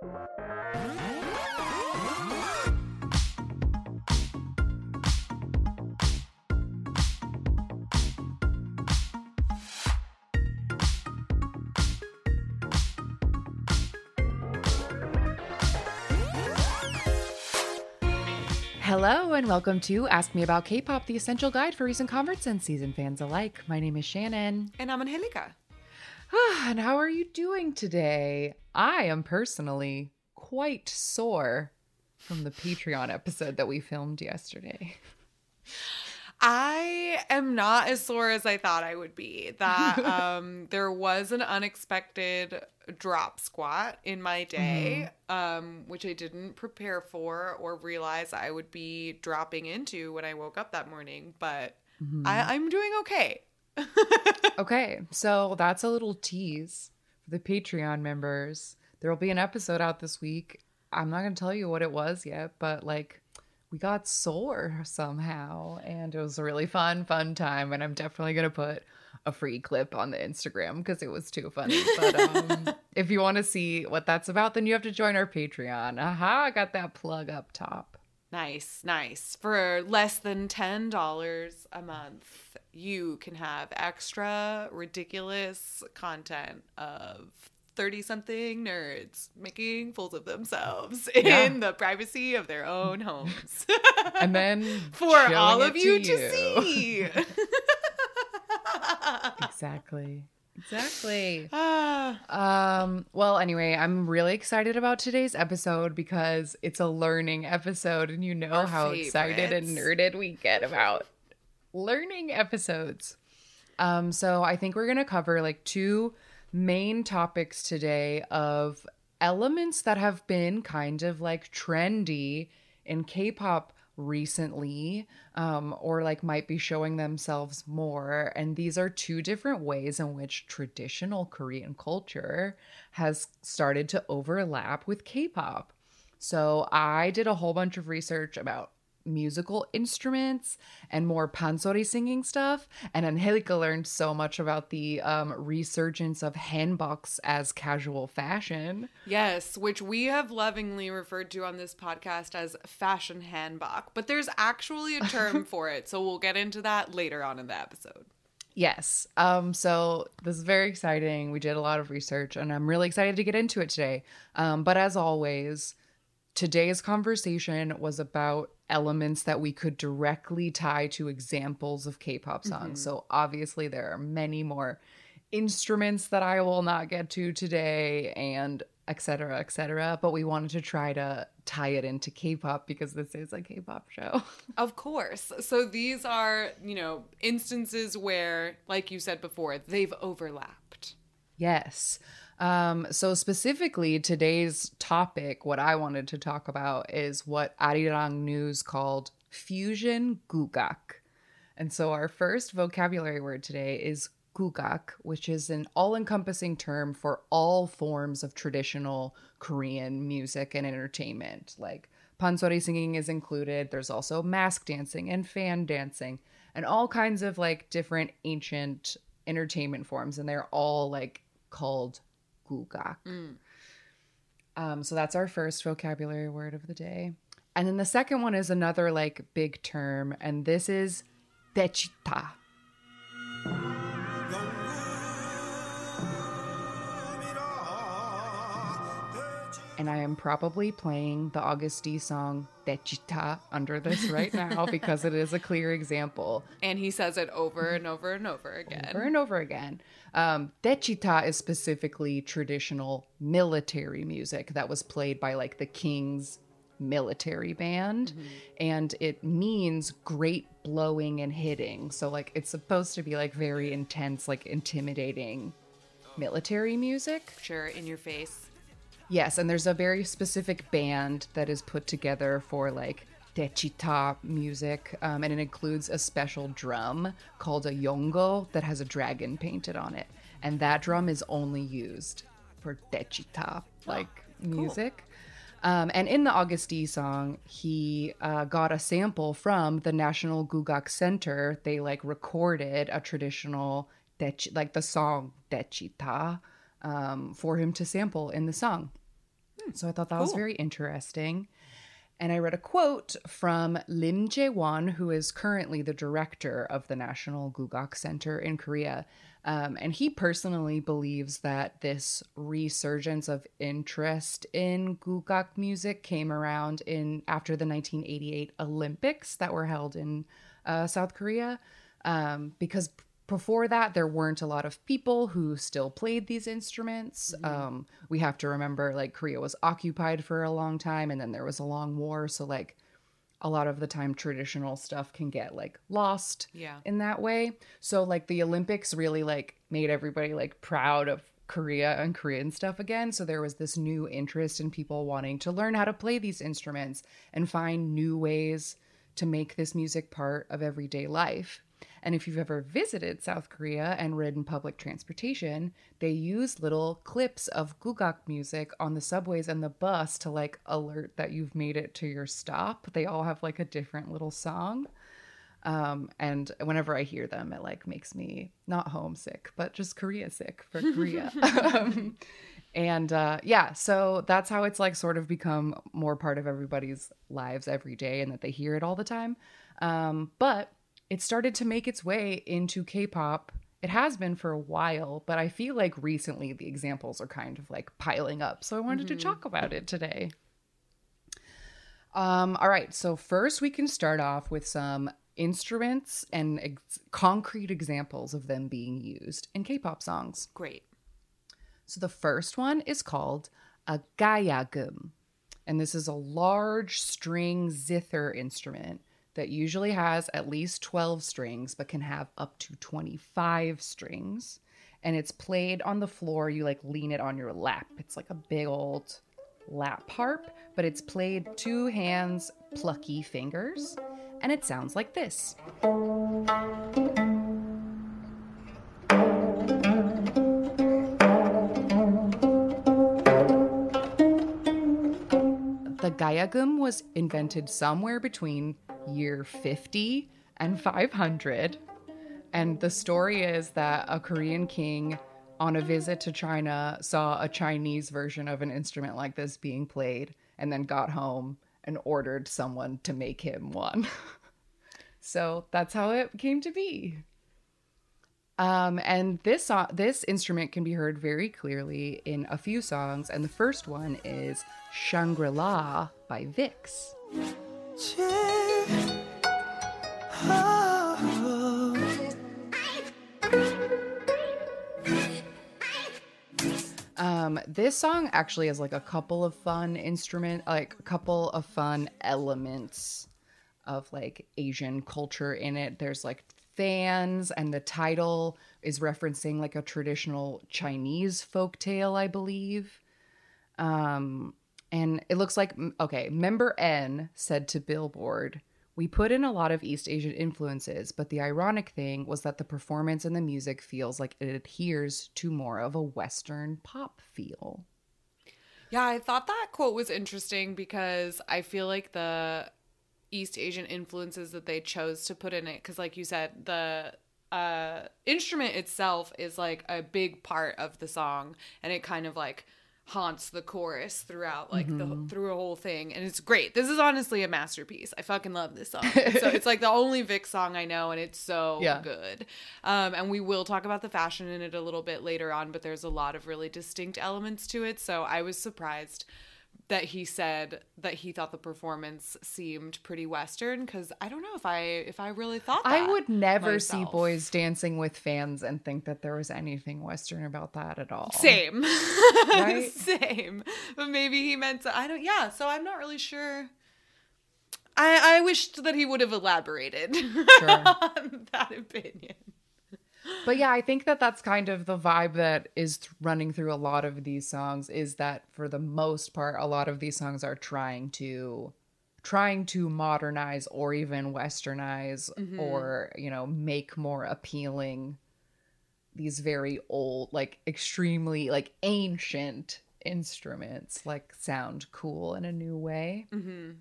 Hello and welcome to Ask Me About K-pop, the essential guide for recent converts and season fans alike. My name is Shannon. And I'm Angelica. and how are you doing today? I am personally quite sore from the Patreon episode that we filmed yesterday. I am not as sore as I thought I would be. That um, there was an unexpected drop squat in my day, mm-hmm. um, which I didn't prepare for or realize I would be dropping into when I woke up that morning. But mm-hmm. I, I'm doing okay. okay, so that's a little tease for the Patreon members. There will be an episode out this week. I'm not going to tell you what it was yet, but like we got sore somehow and it was a really fun fun time and i'm definitely going to put a free clip on the instagram because it was too funny but um, if you want to see what that's about then you have to join our patreon aha i got that plug up top nice nice for less than $10 a month you can have extra ridiculous content of 30 something nerds making fools of themselves yeah. in the privacy of their own homes. and then for all of you to, you. to see. exactly. Exactly. um, well, anyway, I'm really excited about today's episode because it's a learning episode, and you know Our how favorites. excited and nerded we get about learning episodes. Um, so I think we're gonna cover like two main topics today of elements that have been kind of like trendy in K pop recently um, or like might be showing themselves more. And these are two different ways in which traditional Korean culture has started to overlap with K pop. So I did a whole bunch of research about musical instruments and more pansori singing stuff. And Angelica learned so much about the um, resurgence of hanboks as casual fashion. Yes, which we have lovingly referred to on this podcast as fashion hanbok, but there's actually a term for it. So we'll get into that later on in the episode. Yes. Um, so this is very exciting. We did a lot of research and I'm really excited to get into it today. Um, but as always, today's conversation was about elements that we could directly tie to examples of K-pop songs. Mm-hmm. So obviously there are many more instruments that I will not get to today and etc etc but we wanted to try to tie it into K-pop because this is a K-pop show. Of course. So these are, you know, instances where like you said before, they've overlapped. Yes. Um, so specifically, today's topic, what I wanted to talk about is what Arirang News called fusion gugak. And so our first vocabulary word today is gugak, which is an all-encompassing term for all forms of traditional Korean music and entertainment. Like pansori singing is included. There's also mask dancing and fan dancing and all kinds of like different ancient entertainment forms and they're all like called gugak. Mm. Um, so that's our first vocabulary word of the day. And then the second one is another like big term, and this is daechwita. And I am probably playing the Agust D song Daechwita under this right now because it is a clear example. And he says it over and over and over again. Over and over again. Um, Daechwita is specifically traditional military music that was played by like the king's military band mm-hmm. and it means great blowing and hitting so like it's supposed to be like very intense like intimidating military music sure in your face Yes, and there's a very specific band that is put together for like daechwita music, um, and it includes a special drum called a yongo that has a dragon painted on it, and that drum is only used for daechwita like oh, music. Um, and in the Agust D song, he uh, got a sample from the National Gugak Center. They like recorded a traditional dech- like the song daechwita um, for him to sample in the song. So I thought that cool. was very interesting. And I read a quote from Lim Jae-won, who is currently the director of the National Gugak Center in Korea. Um, and he personally believes that this resurgence of interest in gugak music came around in after the 1988 Olympics that were held in uh, South Korea, um, because before that there weren't a lot of people who still played these instruments. Mm-hmm. Um, we have to remember like Korea was occupied for a long time, and then there was a long war, so like a lot of the time traditional stuff can get like lost yeah. in that way. So like the Olympics really like made everybody like proud of Korea and Korean stuff again. So there was this new interest in people wanting to learn how to play these instruments and find new ways to make this music part of everyday life. And if you've ever visited South Korea and ridden public transportation, they use little clips of gugak music on the subways and the bus to like alert that you've made it to your stop. They all have like a different little song. Um, and whenever I hear them, it like makes me not homesick, but just Korea sick for Korea. um, and uh, yeah, so that's how it's like sort of become more part of everybody's lives every day and that they hear it all the time. Um, but it started to make its way into K-pop. It has been for a while, but I feel like recently the examples are kind of like piling up. So I wanted mm-hmm. to talk about it today. Um, all right, so first we can start off with some instruments and ex- concrete examples of them being used in K-pop songs. Great. So the first one is called a gayagum, and this is a large string zither instrument that usually has at least 12 strings but can have up to 25 strings. And it's played on the floor. You like lean it on your lap. It's like a big old lap harp but it's played two hands plucky fingers. And it sounds like this. The gayagum was invented somewhere between year 50 and 500. And the story is that a Korean king on a visit to China saw a Chinese version of an instrument like this being played and then got home and ordered someone to make him one. so that's how it came to be. Um, and this uh, this instrument can be heard very clearly in a few songs, and the first one is Shangri La by VIXX. Um, this song actually has like a couple of fun instrument, like a couple of fun elements of like Asian culture in it. There's like fans, and the title is referencing like a traditional Chinese folk tale, I believe. Um, and it looks like okay, member N said to Billboard we put in a lot of East Asian influences, but the ironic thing was that the performance and the music feels like it adheres to more of a Western pop feel. Yeah, I thought that quote was interesting because I feel like the East Asian influences that they chose to put in it, because, like you said, the uh, instrument itself is like a big part of the song, and it kind of like haunts the chorus throughout like mm-hmm. the through a whole thing and it's great. This is honestly a masterpiece. I fucking love this song. So it's like the only VIXX song i know and it's so yeah. good. Um, and we will talk about the fashion in it a little bit later on but there's a lot of really distinct elements to it. So i was surprised that he said that he thought the performance seemed pretty western because i don't know if i if i really thought that i would never myself. see boys dancing with fans and think that there was anything western about that at all. Same. Right? Same. But maybe he meant to i don't yeah so i'm not really sure. I i wished that he would have elaborated sure. on that opinion but yeah, I think that that's kind of the vibe that is running through a lot of these songs is that for the most part a lot of these songs are trying to trying to modernize or even westernize mm-hmm. or, you know, make more appealing these very old like extremely like ancient instruments like sound cool in a new way. Mm-hmm.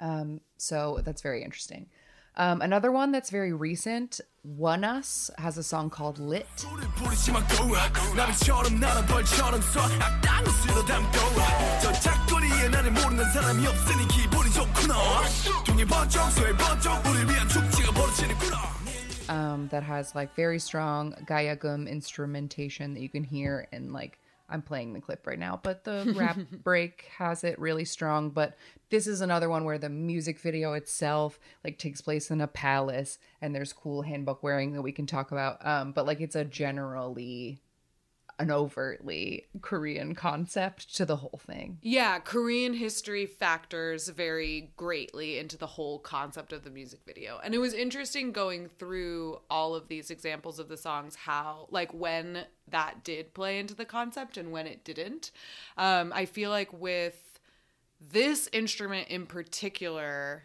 Um, so that's very interesting. Um, another one that's very recent, ONEUS, has a song called Lit. Um, that has like very strong gayagum instrumentation that you can hear and like I'm playing the clip right now, but the rap break has it really strong. But this is another one where the music video itself like takes place in a palace and there's cool hanbok wearing that we can talk about. Um, but like it's a generally an overtly Korean concept to the whole thing. Yeah, Korean history factors very greatly into the whole concept of the music video. And it was interesting going through all of these examples of the songs, how, like, when that did play into the concept and when it didn't. Um, I feel like with this instrument in particular,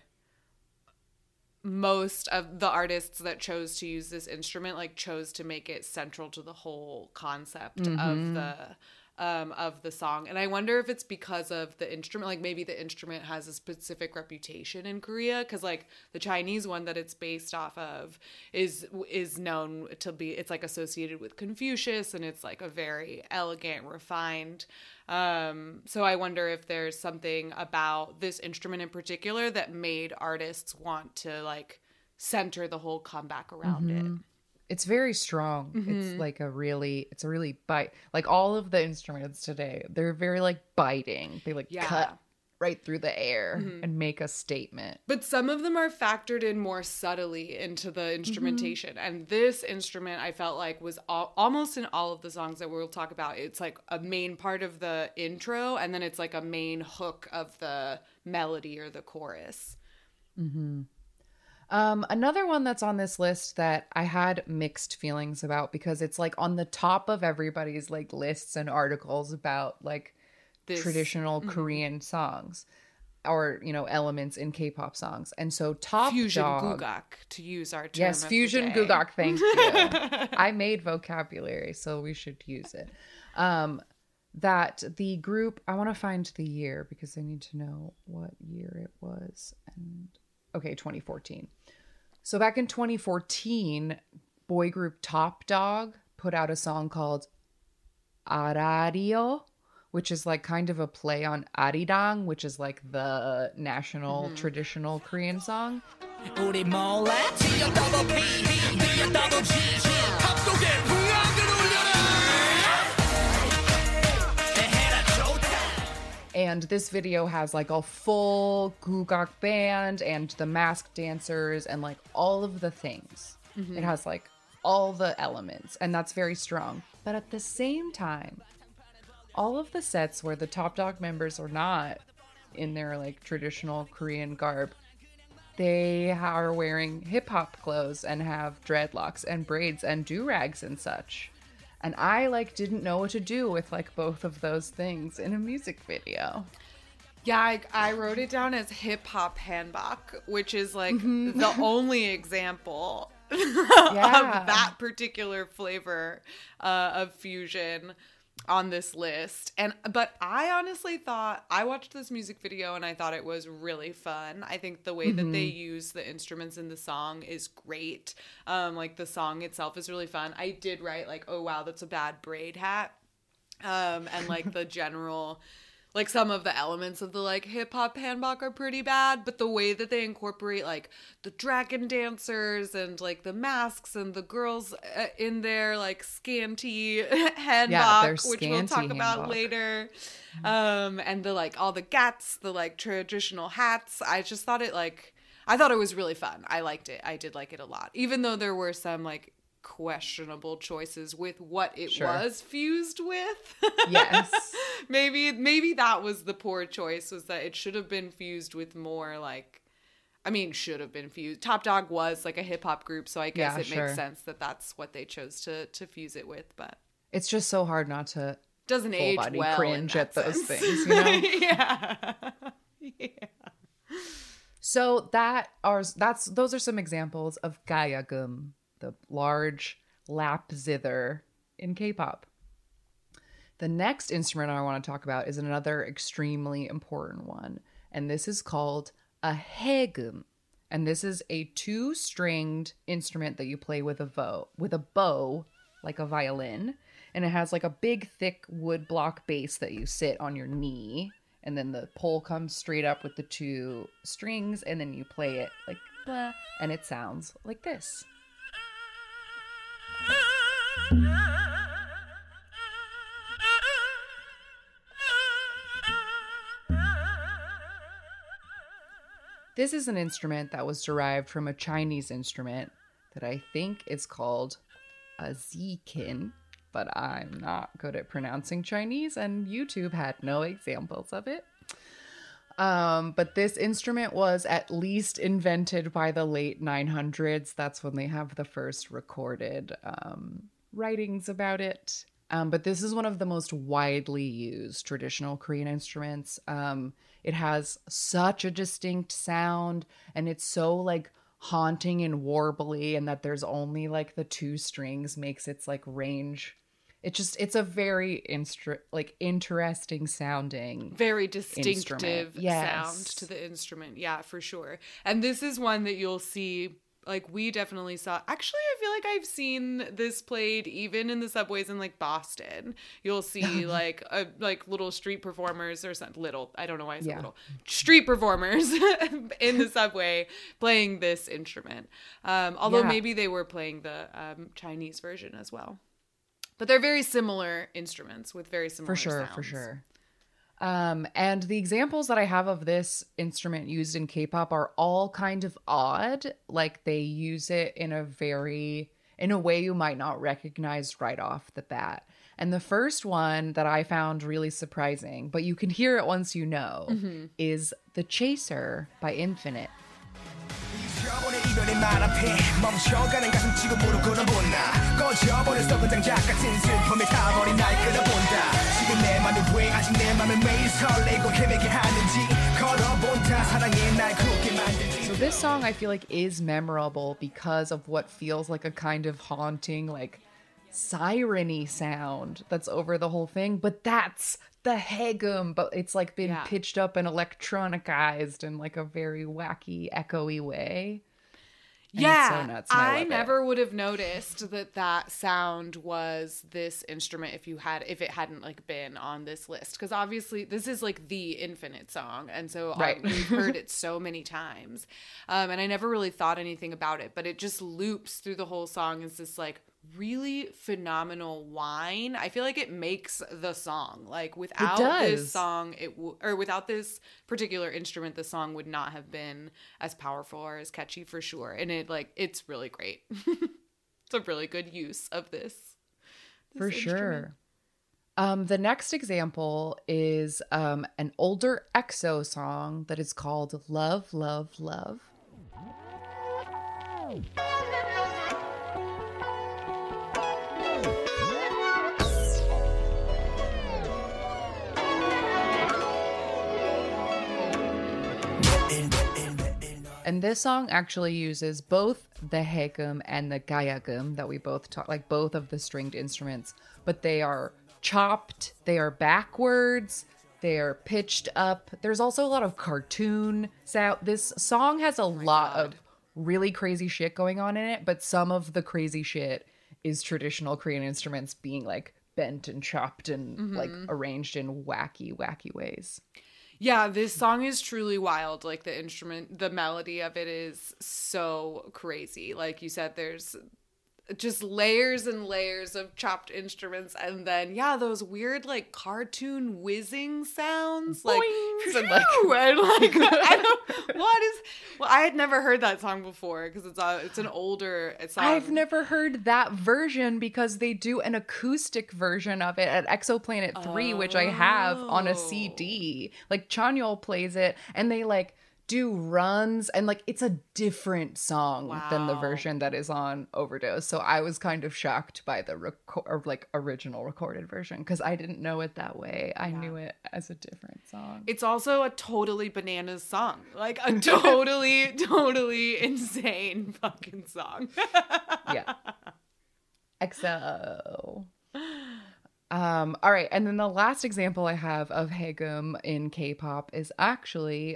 most of the artists that chose to use this instrument like chose to make it central to the whole concept mm-hmm. of the um, of the song. And I wonder if it's because of the instrument, like maybe the instrument has a specific reputation in Korea, because like the Chinese one that it's based off of is is known to be it's like associated with Confucius, and it's like a very elegant, refined um, so I wonder if there's something about this instrument in particular that made artists want to like center the whole comeback around mm-hmm. it. It's very strong. Mm-hmm. It's like a really, it's a really bite. Like all of the instruments today, they're very like biting. They like yeah. cut right through the air mm-hmm. and make a statement. But some of them are factored in more subtly into the instrumentation. Mm-hmm. And this instrument I felt like was all, almost in all of the songs that we'll talk about. It's like a main part of the intro and then it's like a main hook of the melody or the chorus. Mm-hmm. Um, another one that's on this list that I had mixed feelings about because it's like on the top of everybody's like lists and articles about like this, traditional mm-hmm. Korean songs or you know elements in K-pop songs. And so Top fusion Dog, gugak to use our term yes fusion gugak. Thank you. I made vocabulary, so we should use it. Um, that the group I want to find the year because I need to know what year it was. And okay, 2014. So back in 2014, boy group Topp Dogg put out a song called Arario which is like kind of a play on arirang, which is like the national mm-hmm. traditional Korean song. And this video has like a full gugak band and the masked dancers and like all of the things. Mm-hmm. It has like all the elements, and that's very strong. But at the same time, all of the sets where the Topp Dogg members are not in their like traditional Korean garb, they are wearing hip hop clothes and have dreadlocks and braids and do rags and such. And I like didn't know what to do with like both of those things in a music video. Yeah, I, I wrote it down as hip hop hanbok, which is like mm-hmm. the only example yeah. of that particular flavor uh, of fusion on this list and but i honestly thought i watched this music video and i thought it was really fun i think the way mm-hmm. that they mm-hmm. use the instruments in the song is great um like the song itself is really fun i did write like oh wow that's a bad braid hat um and like the general like some of the elements of the like hip hop hanbok are pretty bad, but the way that they incorporate like the dragon dancers and like the masks and the girls uh, in their like scanty hanbok, yeah, which we'll talk hanbok. about later, um, and the like all the gats, the like traditional hats. I just thought it like I thought it was really fun. I liked it. I did like it a lot, even though there were some like questionable choices with what it sure. was fused with. yes. maybe maybe that was the poor choice was that it should have been fused with more like I mean, should have been fused. Topp Dogg was like a hip hop group, so I guess yeah, it sure. makes sense that that's what they chose to to fuse it with. But it's just so hard not to doesn't age well. Cringe at sense. those things, you know? yeah, yeah. So that are that's those are some examples of gayagum the large lap zither in K-pop. The next instrument I want to talk about is another extremely important one, and this is called a haegum. And this is a two-stringed instrument that you play with a bow, with a bow, like a violin, and it has like a big thick wood block base that you sit on your knee and then the pole comes straight up with the two strings, and then you play it like blah, and it sounds like this. This is an instrument that was derived from a Chinese instrument that I think is called a zikin, but I'm not good at pronouncing Chinese, and YouTube had no examples of it. Um, but this instrument was at least invented by the late 900s. That's when they have the first recorded um, writings about it. Um, but this is one of the most widely used traditional Korean instruments. Um, it has such a distinct sound, and it's so like haunting and warbly, and that there's only like the two strings makes its like range it just it's a very instru- like interesting sounding very distinctive yes. sound to the instrument yeah for sure and this is one that you'll see like we definitely saw actually i feel like i've seen this played even in the subways in like boston you'll see like a like little street performers or something little i don't know why i said yeah. little street performers in the subway playing this instrument um although yeah. maybe they were playing the um, chinese version as well but they're very similar instruments with very similar for sure sounds. for sure um, and the examples that I have of this instrument used in K-pop are all kind of odd. Like they use it in a very in a way you might not recognize right off the bat. And the first one that I found really surprising, but you can hear it once you know, mm-hmm. is The Chaser by Infinite. 말 앞에 멈춰가는 가슴 치고 꺼져버린 같은 타버린 날 지금 내 맘이 왜 아직 내 맘을 매일 설레고 헤매게 하는지 걸어본다. 날 굳게 So this song I feel like is memorable because of what feels like a kind of haunting like sireny sound that's over the whole thing, but that's the Haegum, but it's like been yeah. pitched up and electronicized in like a very wacky, echoey way. And yeah, so nuts, I, I never it. would have noticed that that sound was this instrument if you had if it hadn't like been on this list because obviously this is like the infinite song and so right. I, we've heard it so many times, um, and I never really thought anything about it, but it just loops through the whole song. It's this like really phenomenal whine. I feel like it makes the song. Like without this song, it w- or without this particular instrument, the song would not have been as powerful or as catchy for sure. And it like it's really great. it's a really good use of this. this for instrument. sure. Um, the next example is um, an older EXO song that is called Love, Love, Love. And this song actually uses both the haegum and the gayagum that we both talk, like both of the stringed instruments, but they are chopped, they are backwards, they are pitched up. There's also a lot of cartoon sound. This song has a oh lot God. of really crazy shit going on in it, but some of the crazy shit is traditional Korean instruments being like bent and chopped and mm-hmm. like arranged in wacky, wacky ways. Yeah, this song is truly wild. Like the instrument, the melody of it is so crazy. Like you said, there's just layers and layers of chopped instruments and then yeah those weird like cartoon whizzing sounds like and like, and like I don't, what is well I had never heard that song before because it's a it's an older song. Um, I've never heard that version because they do an acoustic version of it at Exoplanet 3 oh. which I have on a CD like Chanyeol plays it and they like do runs and like it's a different song wow. than the version that is on overdose. So i was kind of shocked by the record like original recorded version because i didn't know it that way. I yeah. knew it as a different song. It's also a totally bananas song. Like a totally totally insane fucking song. Yeah. Exo um, all right, and then the last example I have of Haegum in K-pop is actually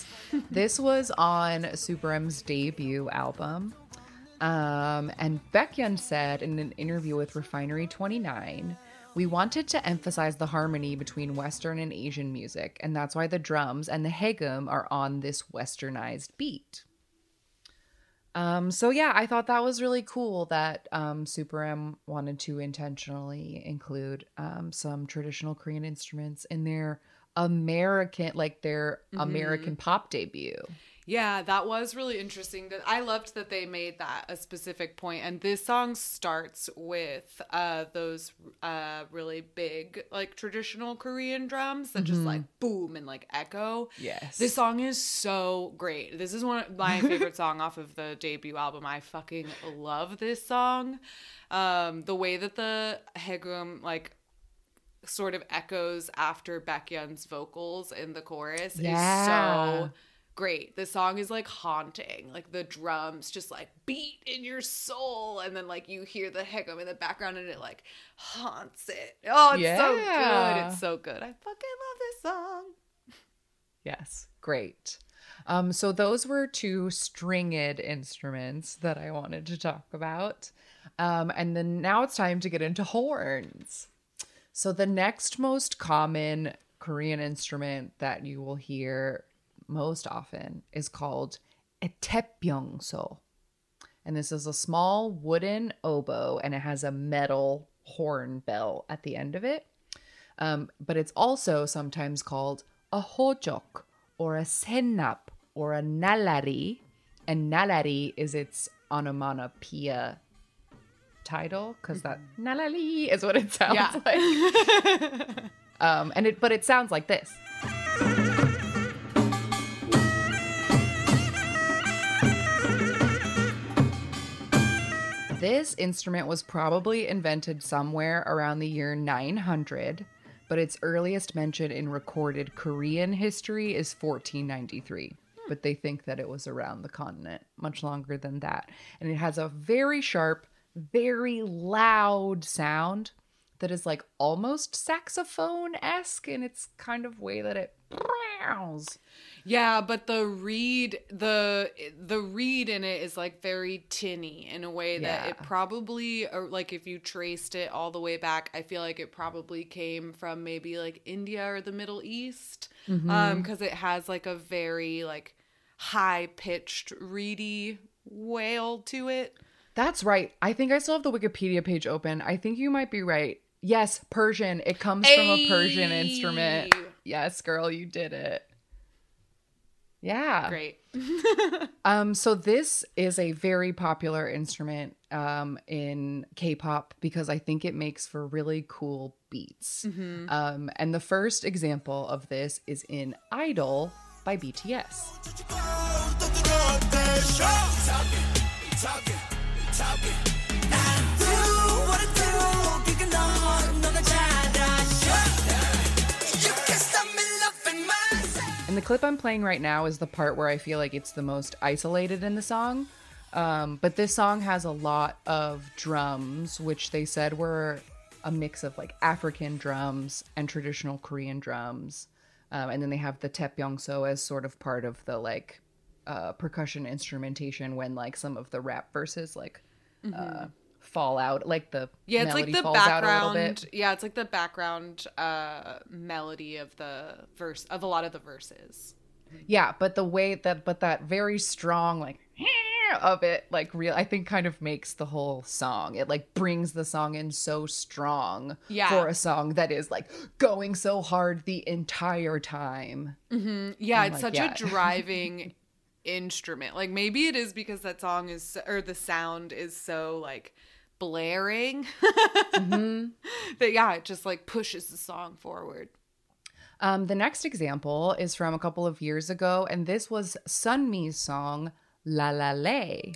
this was on Super M's debut album. Um, and Baekhyun said in an interview with Refinery 29, we wanted to emphasize the harmony between Western and Asian music, and that's why the drums and the haegum are on this westernized beat. Um, so yeah, I thought that was really cool that um, Super M wanted to intentionally include um, some traditional Korean instruments in their American, like their mm-hmm. American pop debut. Yeah, that was really interesting. That I loved that they made that a specific point. And this song starts with uh, those uh, really big, like traditional Korean drums that mm-hmm. just like boom and like echo. Yes, this song is so great. This is one of my favorite song off of the debut album. I fucking love this song. Um, the way that the haegum like sort of echoes after Baekhyun's vocals in the chorus yeah. is so great. The song is like haunting. Like the drums just like beat in your soul and then like you hear the haegum in the background and it like haunts it. Oh, it's yeah. so good. It's so good. I fucking love this song. Yes, great. Um so those were two stringed instruments that I wanted to talk about. Um and then now it's time to get into horns. So the next most common Korean instrument that you will hear most often is called etepyeongso. And this is a small wooden oboe and it has a metal horn bell at the end of it. Um, but it's also sometimes called a hojok or a sennap or a nalari. And nalari is its onomatopoeia title because that mm-hmm. nalali is what it sounds yeah. like. um, and it, but it sounds like this. This instrument was probably invented somewhere around the year 900, but its earliest mention in recorded Korean history is 1493. But they think that it was around the continent much longer than that. And it has a very sharp, very loud sound that is like almost saxophone esque in its kind of way that it yeah, but the reed the the reed in it is like very tinny in a way that yeah. it probably or like if you traced it all the way back, I feel like it probably came from maybe like India or the Middle East. Mm-hmm. Um cuz it has like a very like high pitched reedy wail to it. That's right. I think I still have the Wikipedia page open. I think you might be right. Yes, Persian. It comes from a Persian instrument. Yes, girl, you did it. Yeah. Great. um, so this is a very popular instrument um, in K-pop because I think it makes for really cool beats. Mm-hmm. Um, and the first example of this is in Idol by BTS. And the clip I'm playing right now is the part where I feel like it's the most isolated in the song. Um, but this song has a lot of drums, which they said were a mix of like African drums and traditional Korean drums. Um, and then they have the taepyeongso as sort of part of the like uh, percussion instrumentation when like some of the rap verses like mm-hmm. uh, fall out like the yeah it's like the background yeah it's like the background uh melody of the verse of a lot of the verses yeah but the way that but that very strong like of it like real i think kind of makes the whole song it like brings the song in so strong yeah. for a song that is like going so hard the entire time mm-hmm. yeah and it's like, such yeah. a driving instrument. Like maybe it is because that song is or the sound is so like blaring. Mm-hmm. that yeah it just like pushes the song forward. Um, the next example is from a couple of years ago and this was sunmi's song la la lay.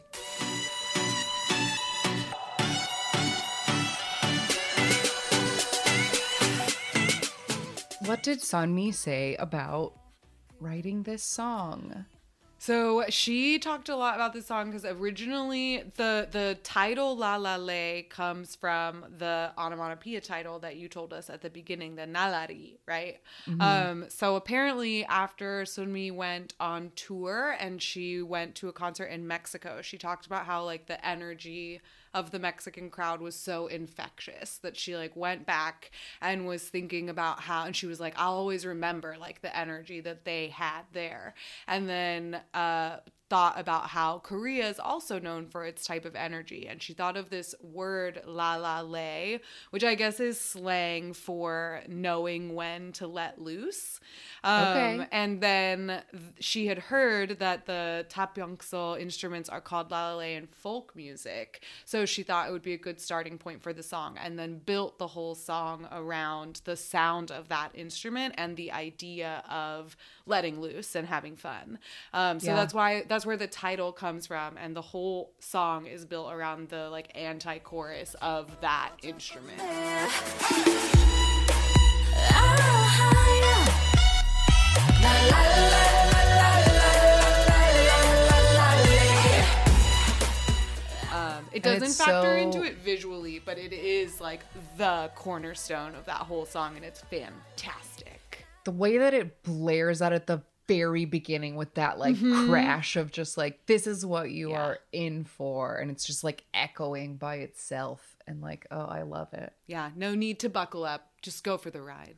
What did sunmi say about writing this song So she talked a lot about this song because originally the the title La La Le comes from the onomatopoeia title that you told us at the beginning, the Nalari, right? Mm-hmm. Um, so apparently after Sunmi went on tour and she went to a concert in Mexico, she talked about how like the energy of the Mexican crowd was so infectious that she like went back and was thinking about how and she was like I'll always remember like the energy that they had there. And then uh thought about how Korea is also known for its type of energy. And she thought of this word la la le, which I guess is slang for knowing when to let loose. Um, okay. And then she had heard that the taepyeongso instruments are called la la le in folk music. So she thought it would be a good starting point for the song and then built the whole song around the sound of that instrument and the idea of letting loose and having fun. Um, so yeah. that's why that's where the title comes from, and the whole song is built around the like anti-chorus of that instrument. Um, it doesn't factor so... into it visually, but it is like the cornerstone of that whole song, and it's fantastic the way that it blares out at the very beginning with that like mm-hmm. crash of just like this is what you yeah. are in for. And it's just like echoing by itself. And like oh i love it. Yeah no need to buckle up. Just go for the ride.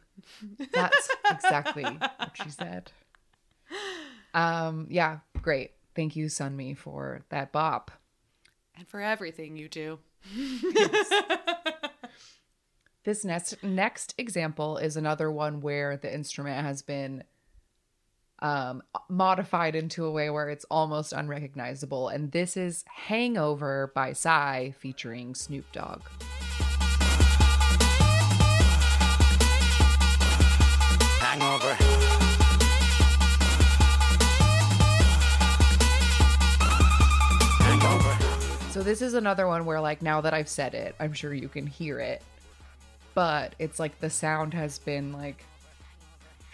That's exactly what she said. Um yeah great. Thank you sunmi for that bop. And for everything you do. This next next example is another one where the instrument has been um, modified into a way where it's almost unrecognizable, and this is "Hangover" by Psy featuring Snoop Dogg. Hangover. Hangover. So this is another one where like now that I've said it, I'm sure you can hear it but it's like the sound has been like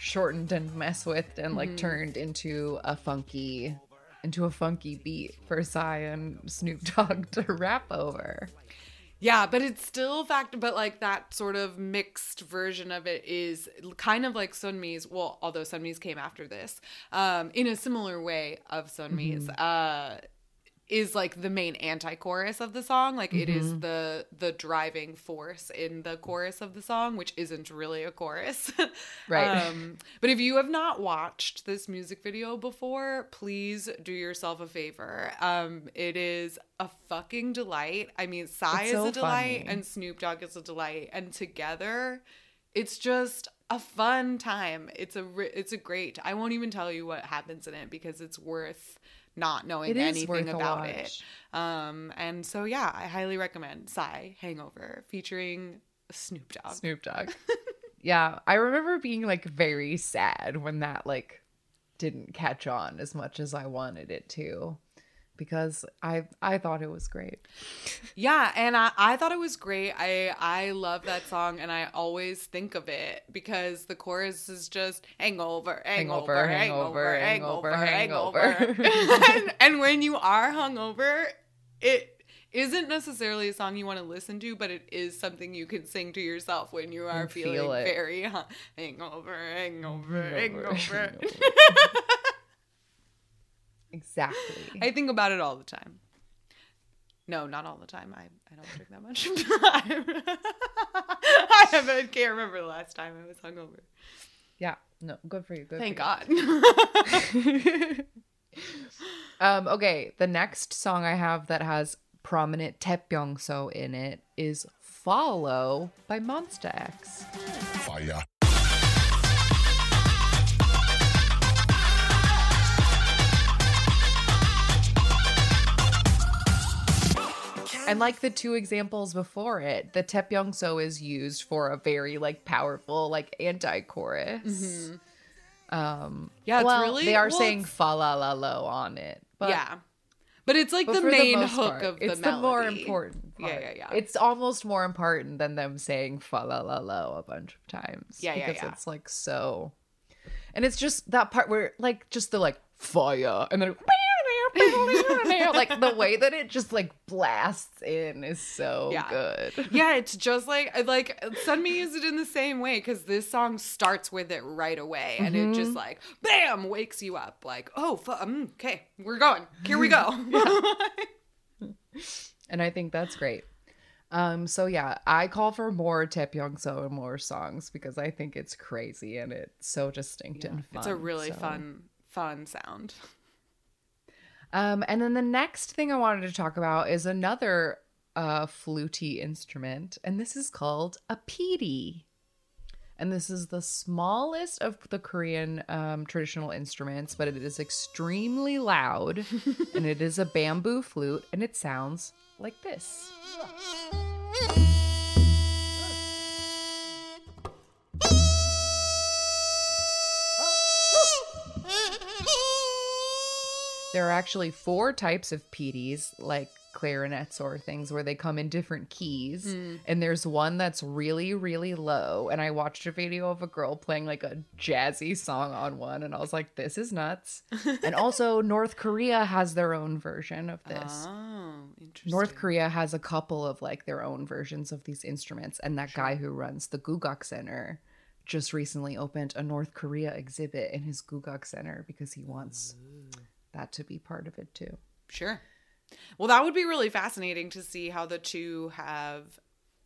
shortened and messed with and like mm-hmm. turned into a funky into a funky beat for Psy and Snoop Dogg to rap over. Yeah, but it's still fact but like that sort of mixed version of it is kind of like Sunmi's, well, although Sunmi's came after this, um, in a similar way of Sunmi's. Mm-hmm. Uh is like the main anti-chorus of the song like mm-hmm. it is mm-hmm. the the driving force in the chorus of the song which isn't really a chorus right um, but if you have not watched this music video before please do yourself a favor um it is a fucking delight i mean Psy it's is a delight funny. and snoop dogg is a delight and together it's just a fun time it's a it's a great i won't even tell you what happens in it because it's worth not knowing anything about it. Um, and so yeah, I highly recommend Psy Hangover featuring Snoop Dogg. Snoop Dogg. yeah, I remember being like very sad when that like didn't catch on as much as I wanted it to because I I thought it was great. Yeah, and I, I thought it was great. I I love that song and I always think of it because the chorus is just hangover, hangover, hangover, hangover, hangover. hangover. and, and when you are hungover, it isn't necessarily a song you want to listen to, but it is something you can sing to yourself when you are feeling feel very hangover, hangover, hangover. hangover. hangover. Exactly. I think about it all the time. No, not all the time. I, I don't drink that much. I haven't, can't remember the last time I was hungover. Yeah, no, good for you. Good Thank God. um, okay, the next song I have that has prominent taepyeongso in it is "Follow" by Monsta X. Fire. And like the two examples before it, the taepyeongso is used for a very like powerful like anti-chorus. Mm-hmm. Um, yeah, well, really they are well, saying fa la la lo on it, but yeah, but it's like but the main the hook part, of the it's melody. the more important. Part. Yeah, yeah, yeah. It's almost more important than them saying fa la la lo a bunch of times. Yeah, yeah, because it's like so, and it's just that part where like just the like fire, and then like the way that it just like blasts in is so Yeah. good. yeah, it's just like like Sunmi used it in the same way because this song starts with it right away, and it just like bam wakes you up. Like, oh, fu- um, okay, we're going. Here we go. And I think that's great. Um, so yeah, I call for more taepyeongso and more songs because I think it's crazy and it's so distinct and fun. it's a really so. fun fun sound. Um, and then the next thing I wanted to talk about is another uh, fluty instrument, and this is called a piri. And this is the smallest of the Korean um, traditional instruments, but it is extremely loud, and it is a bamboo flute, and it sounds like this. There are actually four types of piris, like clarinets or things where they come in different keys. Mm. And there's one that's really, really low. And I watched a video of a girl playing like a jazzy song on one, and I was like, this is nuts. and also, North Korea has their own version of this. Oh, interesting. North Korea has a couple of like their own versions of these instruments, and that guy who runs the Gugak Center just recently opened a North Korea exhibit in his Gugak Center because he wants that to be part of it too. Sure. Well, that would be really fascinating to see how the two have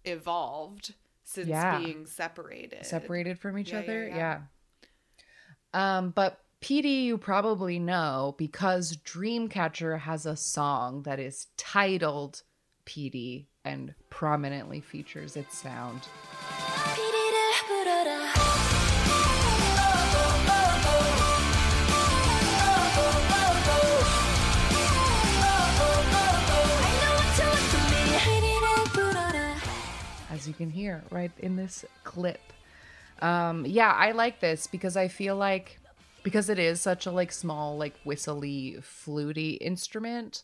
evolved since Yeah. being separated. Separated from each Yeah, other, yeah. yeah. Um, but piri, you probably know because Dreamcatcher has a song that is titled PIRI and prominently features its sound. Right in this clip. Um, yeah, I like this because I feel like because it is such a like small, like whistly, fluty instrument.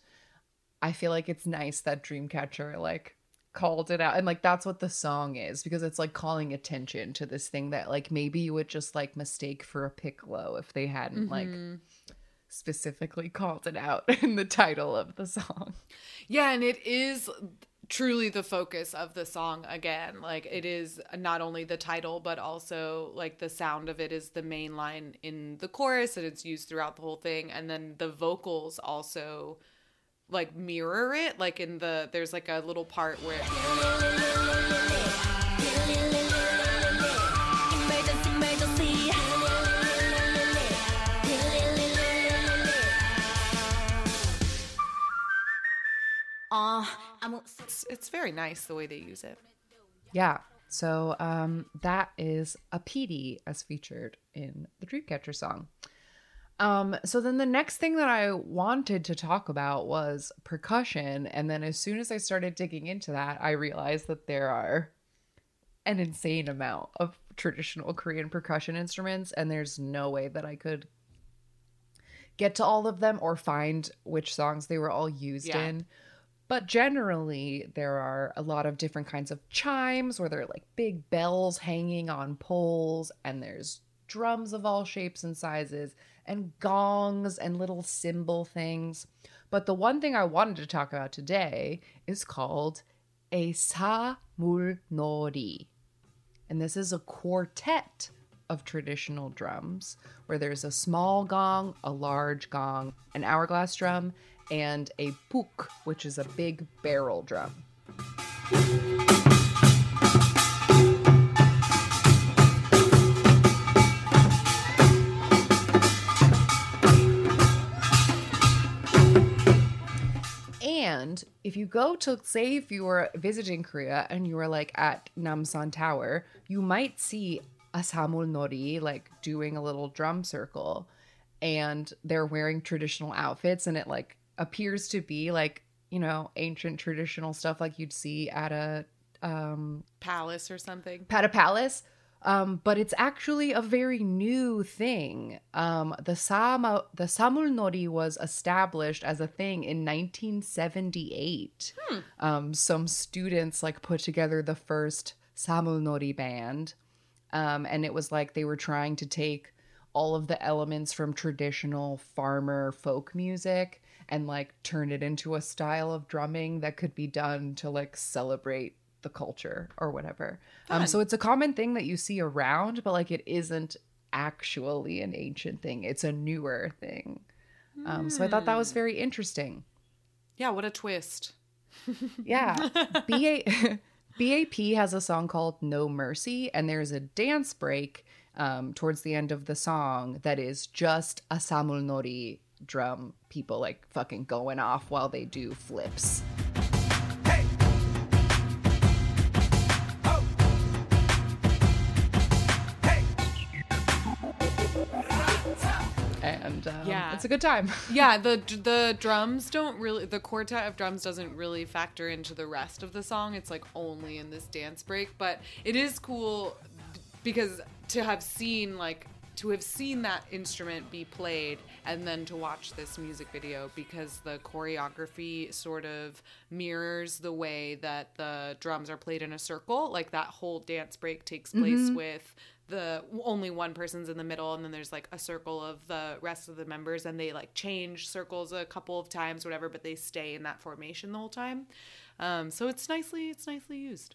I feel like it's nice that Dreamcatcher like called it out and like that's what the song is because it's like calling attention to this thing that like maybe you would just like mistake for a piccolo if they hadn't like specifically called it out in the title of the song. Yeah, and it is truly the focus of the song again. Like it is not only the title, but also like the sound of it is the main line in the chorus and it's used throughout the whole thing. And then the vocals also like mirror it. Like in the, there's like a little part where. Uh, it's, it's very nice the way they use it. Yeah. So um, that is a piri as featured in the Dreamcatcher song. Um, so then the next thing that I wanted to talk about was percussion. And then as soon as I started digging into that, I realized that there are an insane amount of traditional Korean percussion instruments, and there's no way that I could get to all of them or find which songs they were all used Yeah. in. But generally, there are a lot of different kinds of chimes where there are like big bells hanging on poles, and there's drums of all shapes and sizes, and gongs and little cymbal things. But the one thing I wanted to talk about today is called a samulnori. And this is a quartet of traditional drums where there's a small gong, a large gong, an hourglass drum, and a puk, which is a big barrel drum. And if you go to, say, if you were visiting Korea and you were like at Namsan Tower, you might see a samul nori like doing a little drum circle, and they're wearing traditional outfits, and it like appears to be like you know ancient traditional stuff like you'd see at a um Palace or something. at a palace. Um, but it's actually a very new thing. Um, the Sama, the Samulnori was established as a thing in 1978. Um, some students like put together the first Samulnori band, um, and it was like they were trying to take all of the elements from traditional farmer folk music and like turn it into a style of drumming that could be done to like celebrate the culture or whatever. Um, so it's a common thing that you see around, but like it isn't actually an ancient thing. It's a newer thing. Um, so I thought that was very interesting. Yeah, what a twist. Yeah. BA- BAP has a song called No Mercy, and there's a dance break um, towards the end of the song that is just a samulnori drum people like fucking going off while they do flips. And um, Yeah. it's a good time. Yeah, the the drums don't really the quartet of drums doesn't really factor into the rest of the song. It's like only in this dance break, but it is cool because to have seen like to have seen that instrument be played and then to watch this music video because the choreography sort of mirrors the way that the drums are played in a circle. Like that whole dance break takes place with the only one person's in the middle and then there's like a circle of the rest of the members and they like change circles a couple of times whatever but they stay in that formation the whole time. Um, so it's nicely it's nicely used.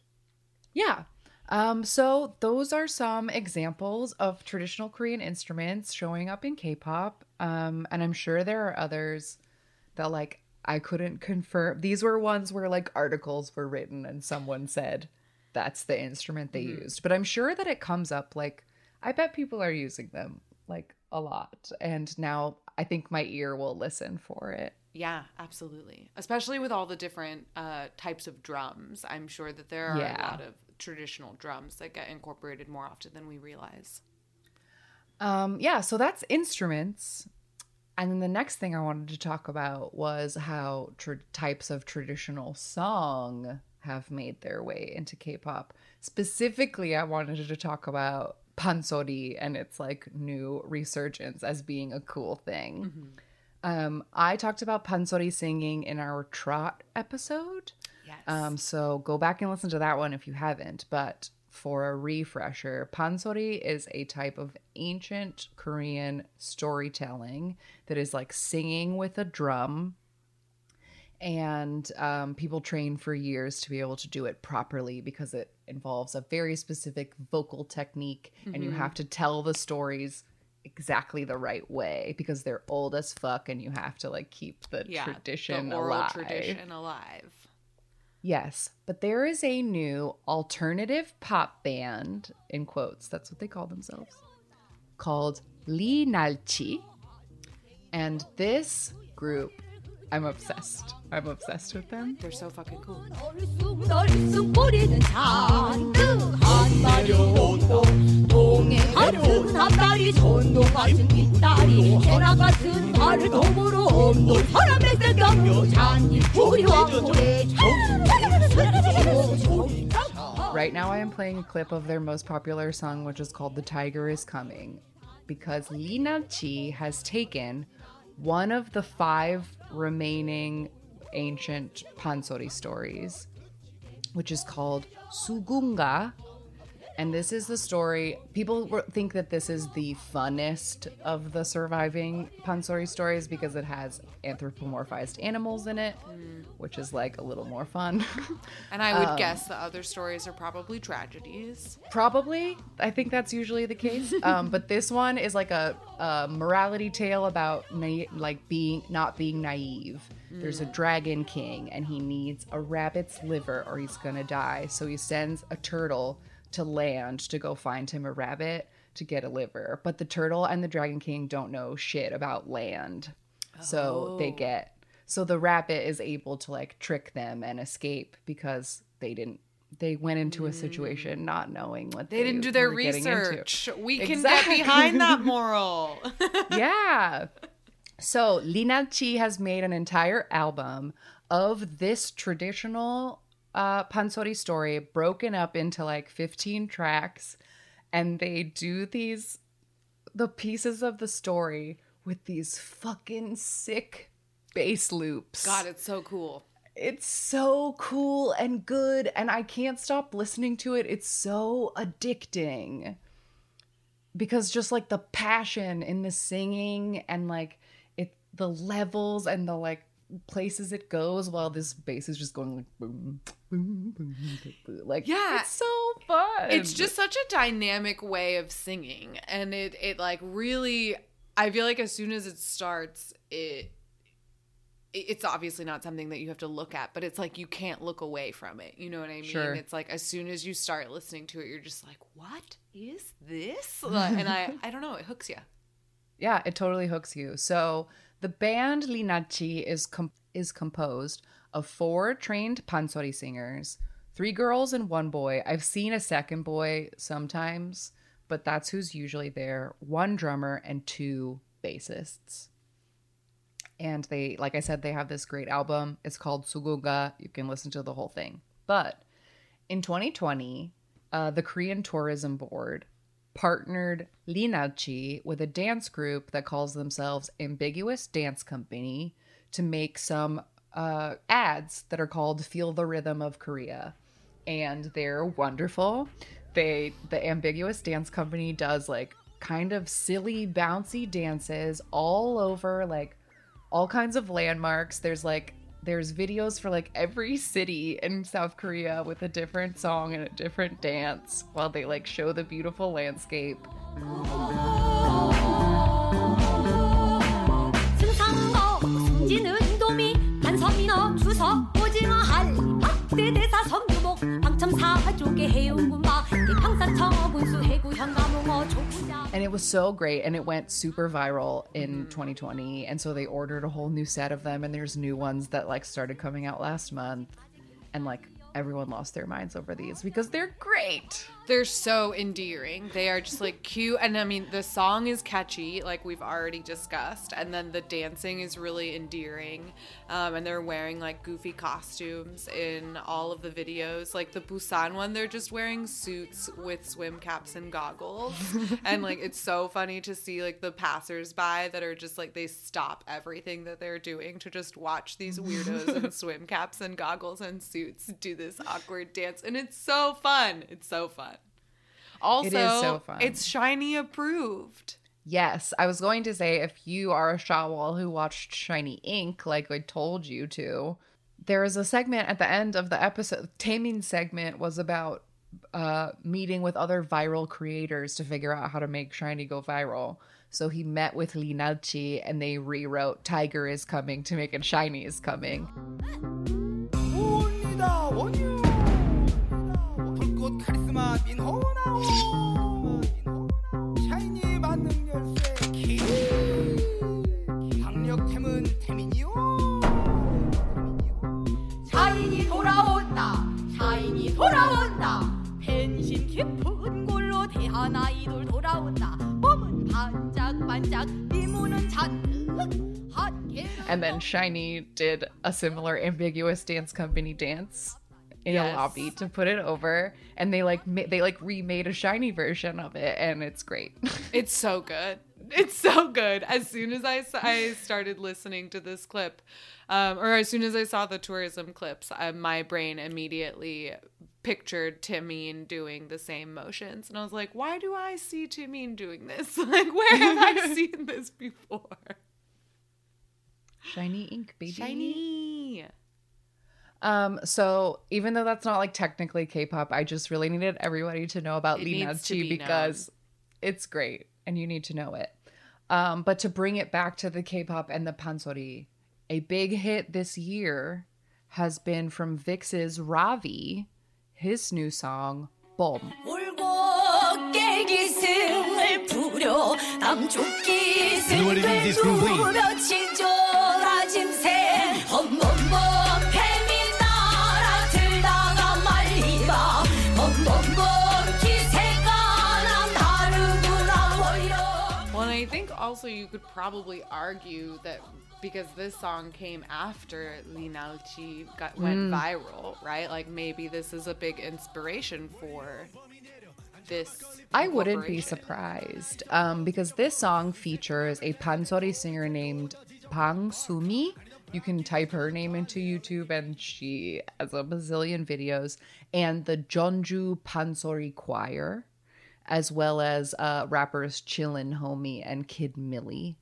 Yeah. Um, so those are some examples of traditional Korean instruments showing up in K-pop. Um, and I'm sure there are others that like I couldn't confirm. These were ones where like articles were written and someone said that's the instrument they used. But I'm sure that it comes up like I bet people are using them like a lot. And now I think my ear will listen for it. yeah absolutely especially with all the different uh, types of drums i'm sure that there are Yeah. a lot of traditional drums that get incorporated more often than we realize Um, yeah, so that's instruments. And then the next thing I wanted to talk about was how tr- types of traditional song have made their way into K-pop. Specifically, I wanted to talk about pansori and its like new resurgence as being a cool thing. Um, I talked about pansori singing in our trot episode. Um, so go back and listen to that one if you haven't. But for a refresher, pansori is a type of ancient Korean storytelling that is like singing with a drum. And um, people train for years to be able to do it properly because it involves a very specific vocal technique, and you have to tell the stories exactly the right way because they're old as fuck, and you have to like keep the yeah tradition the oral alive. tradition alive Yes, but there is a new alternative pop band, in quotes, that's what they call themselves, called Lee Nalchi. And this group, I'm obsessed. I'm obsessed with them. They're so fucking cool. Right now, I am playing a clip of their most popular song, which is called The Tiger Is Coming, because Lee Nalchi has taken one of the five remaining ancient Pansori stories, which is called Sugungga. And this is the story. People think that this is the funnest of the surviving Pansori stories because it has anthropomorphized animals in it, mm. which is like a little more fun. and i would um, guess the other stories are probably tragedies Probably. I think that's usually the case. Um, but this one is like a, a morality tale about na- like being not being naive. There's a mm. dragon king and he needs a rabbit's liver or he's gonna die. So he sends a turtle to land to go find him a rabbit to get a liver. But the turtle and the dragon king don't know shit about land. So they Oh. get so the rabbit is able to like trick them and escape because they didn't they went into a situation not knowing what Mm. they didn't do their were getting into. research we can Exactly. get behind that moral yeah. So Lee Nalchi has made an entire album of this traditional uh, pansori story broken up into like 15 tracks. And they do these, the pieces of the story with these fucking sick bass loops. god it's so cool It's so cool and good, and I can't stop listening to it. It's so addicting. because just like the passion in the singing and like it the levels and the like places it goes while this bass is just going like boom boom boom, boom like Yeah. it's so fun It's just such a dynamic way of singing, and it it like really. I feel like as soon as it starts, it it's obviously not something that you have to look at, but it's like you can't look away from it. You know what I mean? Sure. It's like as soon as you start listening to it, you're just like, "What is this?" Like, and I I don't know, it hooks you. Yeah, it totally hooks you. So the band Lee Nalchi is com- is composed of four trained pansori singers, three girls and one boy. I've seen a second boy sometimes, but that's who's usually there. One drummer and two bassists. And they, like I said, they have this great album. It's called Sugungga. You can listen to the whole thing. But in 2020, uh, the Korean Tourism Board partnered Lee Nalchi with a dance group that calls themselves Ambiguous Dance Company to make some uh, ads that are called "Feel the Rhythm of Korea," and they're wonderful. They the Ambiguous Dance Company does like kind of silly, bouncy dances all over like all kinds of landmarks. There's like there's videos for like every city in South Korea with a different song and a different dance while they like show the beautiful landscape. And it was so great and it went super viral in 2020 and so they ordered a whole new set of them and there's new ones that like started coming out last month. And like everyone lost their minds over these because they're great. They're so endearing. They are just like cute. And I mean, the song is catchy, like we've already discussed. And then the dancing is really endearing. Um, and they're wearing like goofy costumes in all of the videos. Like the Busan one, they're just wearing suits with swim caps and goggles. and like, it's so funny to see like the passersby that are just like, they stop everything that they're doing to just watch these weirdos in swim caps and goggles and suits do this awkward dance. And it's so fun. It's so fun. Also, so fun. it's SHINee approved. Yes, I was going to say if you are a Shawol who watched SHINee Ink like I told you to, there is a segment at the end of the episode. Taemin segment was about uh, meeting with other viral creators to figure out how to make SHINee go viral. So he met with Lee Nalchi and they rewrote Tiger is coming to make it SHINee is coming. 민호나오 샤이니 만능 열쇠 키 강력템은 태민이요. 샤이니 돌아온다. 샤이니 돌아온다. 펜신 깊은 골로 대한 아이돌 돌아온다. 몸은 반짝반짝 미모는 잔뜩 And then Shiny did a similar ambiguous dance company dance in Yes. a lobby to put it over and they like ma- they like remade a SHINee version of it and it's great. It's so good. It's so good. As soon as i, I started listening to this clip, um, or as soon as I saw the tourism clips, uh, my brain immediately pictured Taemin doing the same motions. And I was like, why do I see Taemin doing this? Like, where have I seen this before? SHINee ink baby. SHINee. Um, so even though that's not like technically K-pop, I just really needed everybody to know about Lee Nalchi be because known. it's great and you need to know it. Um, but to bring it back to the K-pop and the pansori, a big hit this year has been from VIXX's Ravi, his new song Bom. Also you could probably argue that because this song came after Lee Nalchi got went viral, right? Like maybe this is a big inspiration for this. I wouldn't be surprised um, because this song features a pansori singer named Pang Sumi. You can type her name into YouTube and she has a bazillion videos. And the Jeonju Pansori Choir. As well as uh, rappers Chillin' Homie and Kid Milli.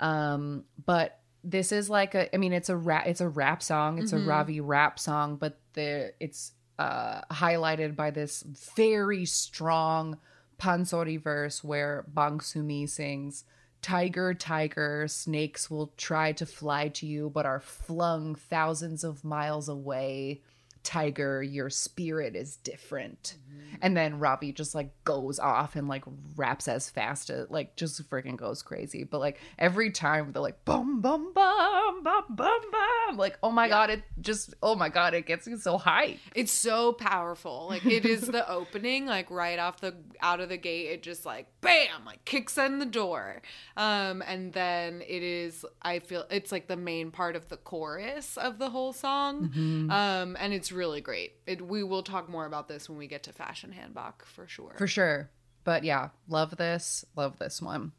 Um, but this is like a, I mean, it's a rap, it's a rap song. It's a Ravi rap song, but the it's uh, highlighted by this very strong Pansori verse where Bang Sumi sings, Tiger, tiger, snakes will try to fly to you, but are flung thousands of miles away. Tiger, your spirit is different. And then Ravi just like goes off and like raps as fast as like just freaking goes crazy. But like every time they're like boom boom boom boom bum bum like oh my god it just oh my god it gets me so hype. It's so powerful. Like it is the opening, like right off the out of the gate, it just like bam, like kicks in the door. Um, and then it is I feel it's like the main part of the chorus of the whole song. Um, and it's really great. It we will talk more about this when we get to Fashion Hanbok for sure. For sure. But yeah, love this, love this one.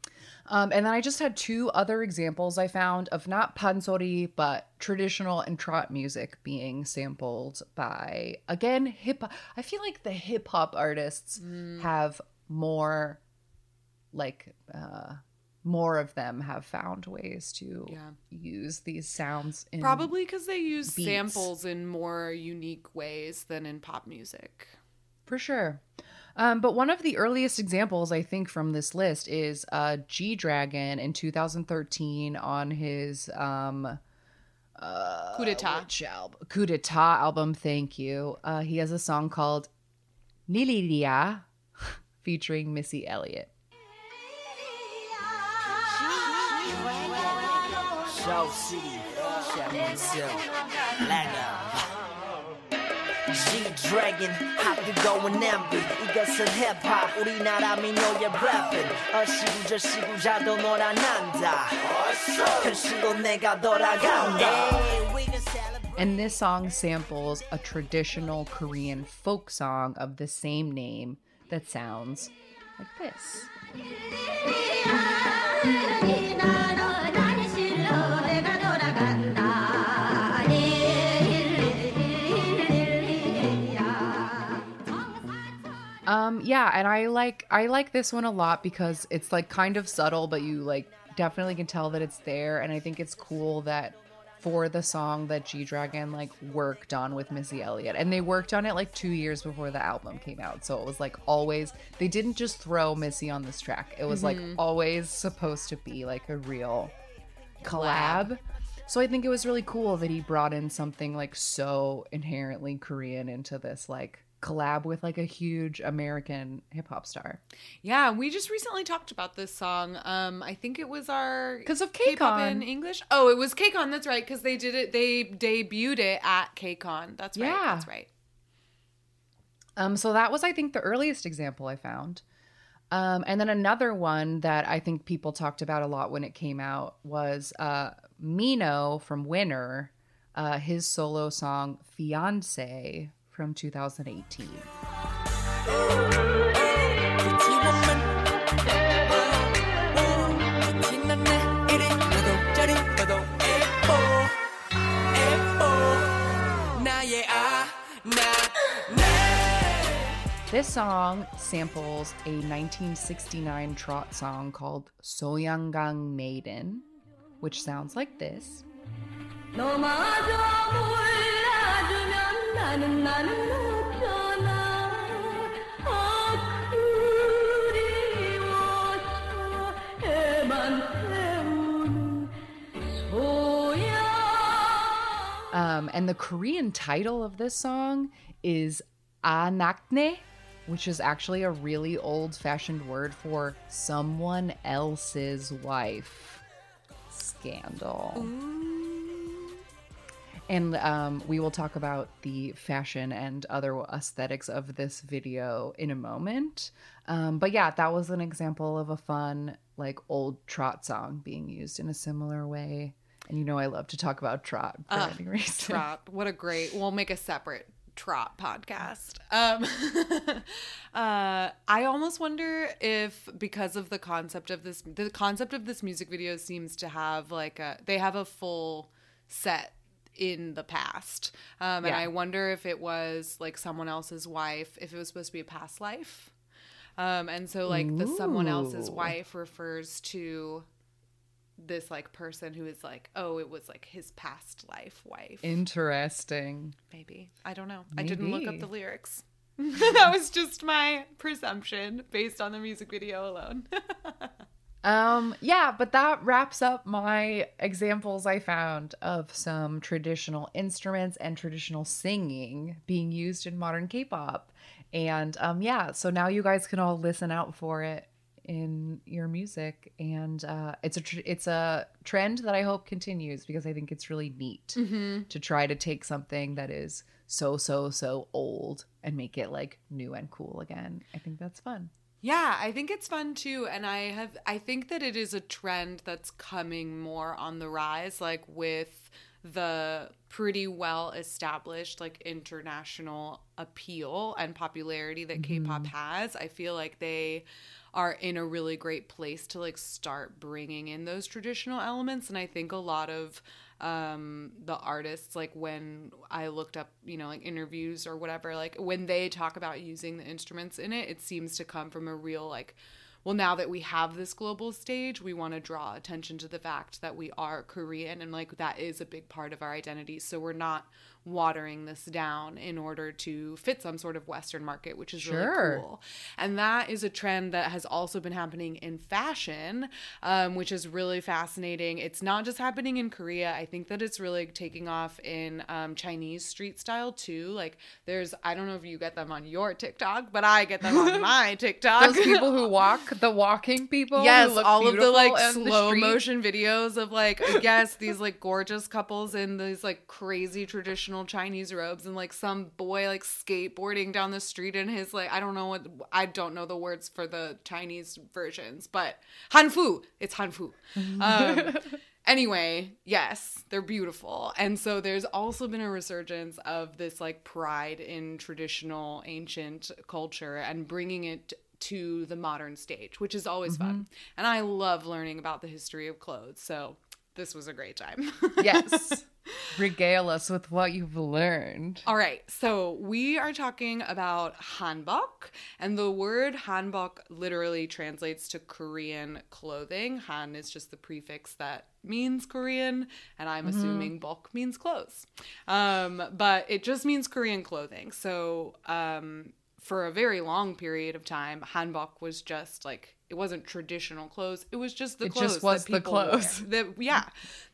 Um, and then I just had two other examples I found of not pansori, but traditional and trot music being sampled by, again, hip hop. I feel like the hip hop artists have more, like, uh, more of them have found ways to Yeah. use these sounds in Probably because they use beats. samples in more unique ways than in pop music. For sure. Um, but one of the earliest examples, I think, from this list is uh, G Dragon in 2013 on his um, Coup d'etat. which album? Coup d'etat album. Thank you. Uh, he has a song called Niliria featuring Missy Elliott. Show City, Chef himself, Lando. G-Dragon, 핫뜨거운 냄비 이것은 힙합 우리나라 민요의 랩은 어시구 저시구 자도 놀아난다 현실로 내가 돌아간다 We can celebrate And this song samples a traditional Korean folk song of the same name that sounds like this. Um yeah, and I like I like this one a lot because it's like kind of subtle but you like definitely can tell that it's there and I think it's cool that for the song that G Dragon like worked on with Missy Elliott and they worked on it like 2 years before the album came out. So it was like always they didn't just throw Missy on this track. It was like always supposed to be like a real collab. So I think it was really cool that he brought in something like so inherently Korean into this like collab with like a huge American hip hop star. Yeah, we just recently talked about this song. Um, I think it was our because of KCON. in English. Oh, it was KCON. That's right, because they did it. They debuted it at KCON. That's right. Yeah. That's right. Um, so that was, I think, the earliest example I found. Um, and then another one that I think people talked about a lot when it came out was uh, Mino from Winner, uh, his solo song "Fiance" from 2018. This song samples a 1969 trot song called "Soyangang Maiden, which sounds like this. Um, and the Korean title of this song is Anakne, which is actually a really old fashioned word for someone else's wife. Scandal. And um, we will talk about the fashion and other aesthetics of this video in a moment. Um, but yeah, that was an example of a fun, like old trot song being used in a similar way. And you know, I love to talk about trot for Ah, any reason. Trot. What a great. We'll make a separate trot podcast. Um, uh, I almost wonder if because of the concept of this, the concept of this music video seems to have like a. They have a full set in the past, um, and Yeah. I wonder if it was like someone else's wife, if it was supposed to be a past life. Um, and so like the someone else's wife refers to this like person who is like, oh, it was like his past life wife. Interesting. Maybe. I don't know. I didn't look up the lyrics. that was just my presumption based on the music video alone. Um, yeah, but that wraps up my examples I found of some traditional instruments and traditional singing being used in modern K-pop. And um yeah, so now you guys can all listen out for it in your music and uh it's a tr- it's a trend that I hope continues because I think it's really neat to try to take something that is so so so old and make it like new and cool again. I think that's fun. Yeah, I think it's fun too. And I have, I think that it is a trend that's coming more on the rise, like with the pretty well established, like international appeal and popularity that K pop mm-hmm. has. I feel like they are in a really great place to like start bringing in those traditional elements. And I think a lot of, um the artists like when i looked up you know like interviews or whatever like when they talk about using the instruments in it it seems to come from a real like well now that we have this global stage we want to draw attention to the fact that we are korean and like that is a big part of our identity. So we're not watering this down in order to fit some sort of western market which is Sure. really cool. And that is a trend that has also been happening in fashion um, which is really fascinating. It's not just happening in korea. I think that it's really taking off in um, chinese street style too. Like there's i don't know if you get them on your tiktok but i get them on my tiktok. Those people who walk, the walking people. who Yes, all of the like on the slow motion videos of like yes, these like gorgeous couples in these like crazy traditional Chinese robes and like some boy like skateboarding down the street in his like I don't know what I don't know the words for the Chinese versions, but Hanfu. It's Hanfu. Um Anyway, yes, they're beautiful. And so there's also been a resurgence of this like pride in traditional ancient culture and bringing it to the modern stage, which is always fun. And I love learning about the history of clothes. So this was a great time. Yes. Regale us with what you've learned. All right, so we are talking about hanbok, and the word hanbok literally translates to Korean clothing. Han is just the prefix that means Korean, and I'm assuming bok means clothes. Um, but it just means Korean clothing. So um, for a very long period of time, hanbok was just like it wasn't traditional clothes. It was just the It clothes just was that the wear. clothes. That yeah,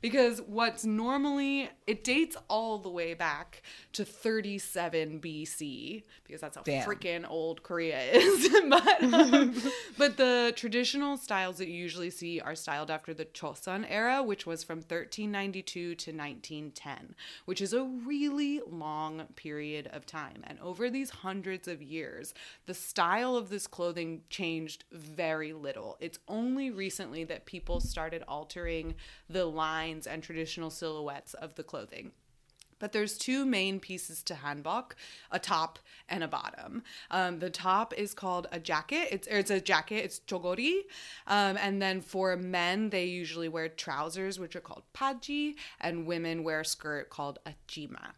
because what's normally it dates all the way back to 37 BC because that's how freaking old Korea is. but um, but the traditional styles that you usually see are styled after the Chosun era, which was from 1392 to 1910, which is a really long period of time. And over these hundreds of years, the style of this clothing changed very little. It's only recently that people started altering the lines and traditional silhouettes of the clothing. But there's two main pieces to hanbok, a top and a bottom. Um, the top is called a jacket. It's it's a jacket. It's chogori. Um, and then for men, they usually wear trousers, which are called paji, and women wear a skirt called a jima.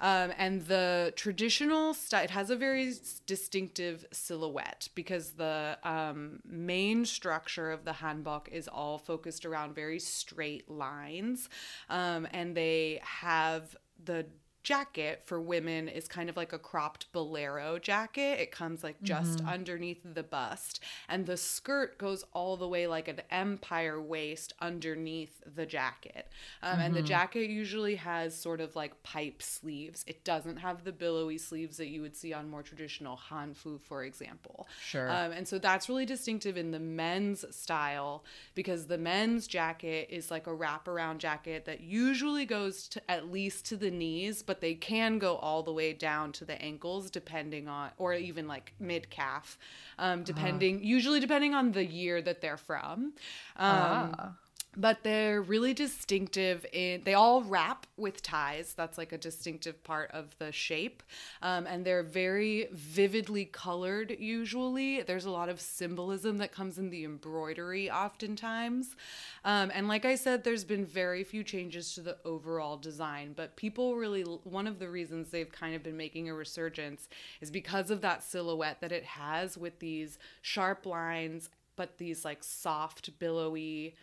Um, and the traditional style, it has a very distinctive silhouette because the um, main structure of the hanbok is all focused around very straight lines. Um, and they have the jacket for women is kind of like a cropped bolero jacket. It comes like just underneath the bust, and the skirt goes all the way like an empire waist underneath the jacket. Um, And the jacket usually has sort of like pipe sleeves. It doesn't have the billowy sleeves that you would see on more traditional hanfu, for example. Sure. Um, and so that's really distinctive in the men's style because the men's jacket is like a wraparound jacket that usually goes to at least to the knees, but they can go all the way down to the ankles depending on, or even like mid calf, um, depending, usually depending on the year that they're from. Um, Ah. But they're really distinctive in they all wrap with ties. That's like a distinctive part of the shape. Um, and they're very vividly colored usually. There's a lot of symbolism that comes in the embroidery oftentimes. Um, and like i said there's been very few changes to the overall design but people really one of the reasons they've kind of been making a resurgence is because of that silhouette that it has with these sharp lines but these like soft billowy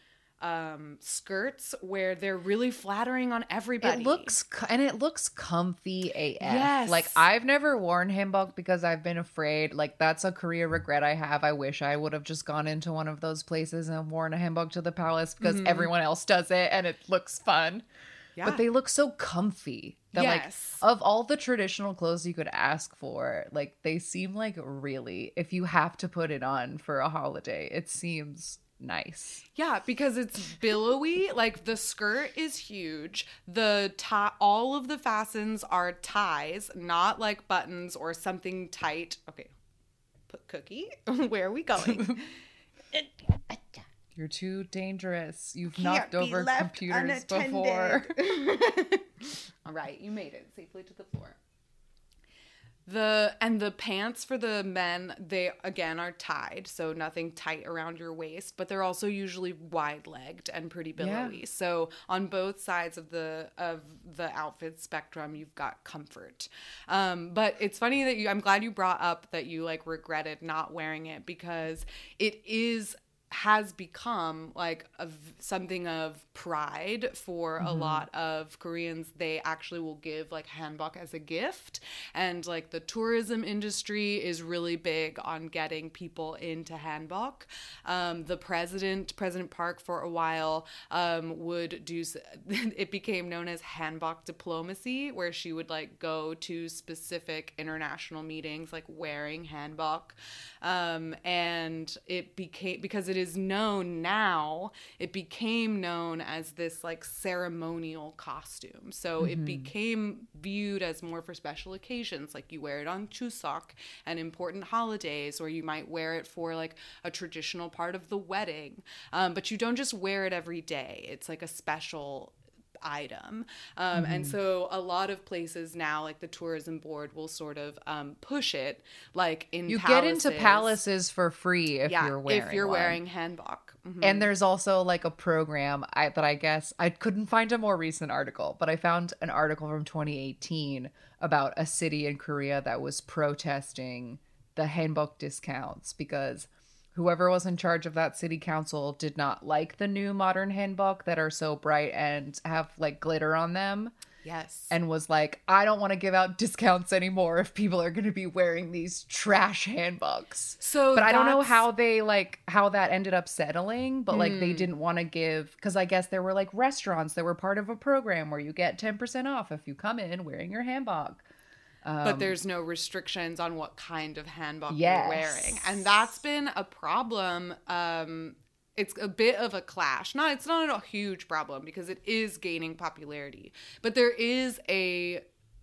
um skirts where they're really flattering on everybody. It looks and it looks comfy AF. Yes. Like I've never worn hanbok because I've been afraid. Like that's a career regret I have. I wish I would have just gone into one of those places and worn a hanbok to the palace because everyone else does it and it looks fun. yeah. But they look so comfy. That Yes. like of all the traditional clothes you could ask for, like they seem like really if you have to put it on for a holiday, it seems nice. Yeah, because it's billowy. Like the skirt is huge. The tie, all of the fastens are ties, not like buttons or something tight. Okay, put cookie. Where are we going? You're too dangerous. You've Can't knocked over computers unattended. before. all right, you made it safely to the floor. The and the pants for the men, they again are tied, so nothing tight around your waist, but they're also usually wide legged and pretty billowy. So on both sides of the of the outfit spectrum, you've got comfort. Um, but it's funny that you I'm glad you brought up that you like regretted not wearing it because it is has become like a, something of pride for a lot of Koreans. They actually will give like hanbok as a gift, and like the tourism industry is really big on getting people into hanbok. Um, the president, President Park, for a while um, would do. It became known as hanbok diplomacy, where she would like go to specific international meetings, like wearing hanbok, um, and it became because it is known now. It became known as this like ceremonial costume, so it became viewed as more for special occasions, like you wear it on Chuseok and important holidays, or you might wear it for like a traditional part of the wedding. Um, but you don't just wear it every day. It's like a special item. Um, And Mm-hmm. so a lot of places now, like the tourism board, will sort of um, push it, like in You get into palaces. palaces for free if yeah, you're wearing if you're one. wearing hanbok. Mhm. And there's also like a program I, that I guess I couldn't find a more recent article, but I found an article from 2018 about a city in Korea that was protesting the hanbok discounts because whoever was in charge of that city council did not like the new modern hanbok that are so bright and have like glitter on them Yes. and was like, I don't want to give out discounts anymore if people are going to be wearing these trash hanboks. So but I don't know how they like how that ended up settling, but like Hmm. they didn't want to give because I guess there were like restaurants that were part of a program where you get 10% off if you come in wearing your hanbok. But there's no restrictions on what kind of hanbok Yes. you're wearing. And that's been a problem um it's a bit of a clash. Not it's not a huge problem because it is gaining popularity. But there is a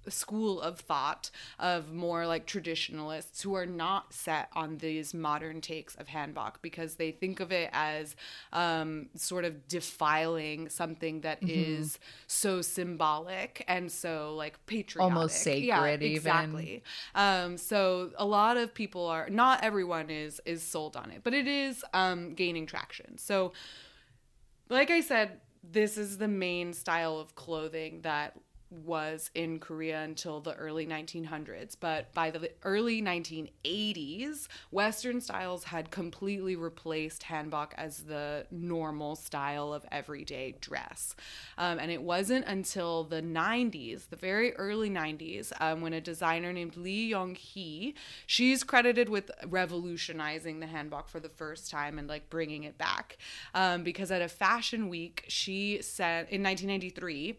school of thought of more like traditionalists who are not set on these modern takes of hanbok because they think of it as um, sort of defiling something that Mm-hmm. is so symbolic and so like patriotic Almost yeah, sacred even. exactly um, so a lot of people are not everyone is is sold on it but it is um, gaining traction so like I said, this is the main style of clothing that was in Korea until the early 1900s. But by the early 1980s, Western styles had completely replaced hanbok as the normal style of everyday dress. Um, and it wasn't until the 90s, the very early 90s, um, when a designer named Lee Young Hee, she's credited with revolutionizing the hanbok for the first time and like bringing it back. Um, because at a fashion week, she said in 1993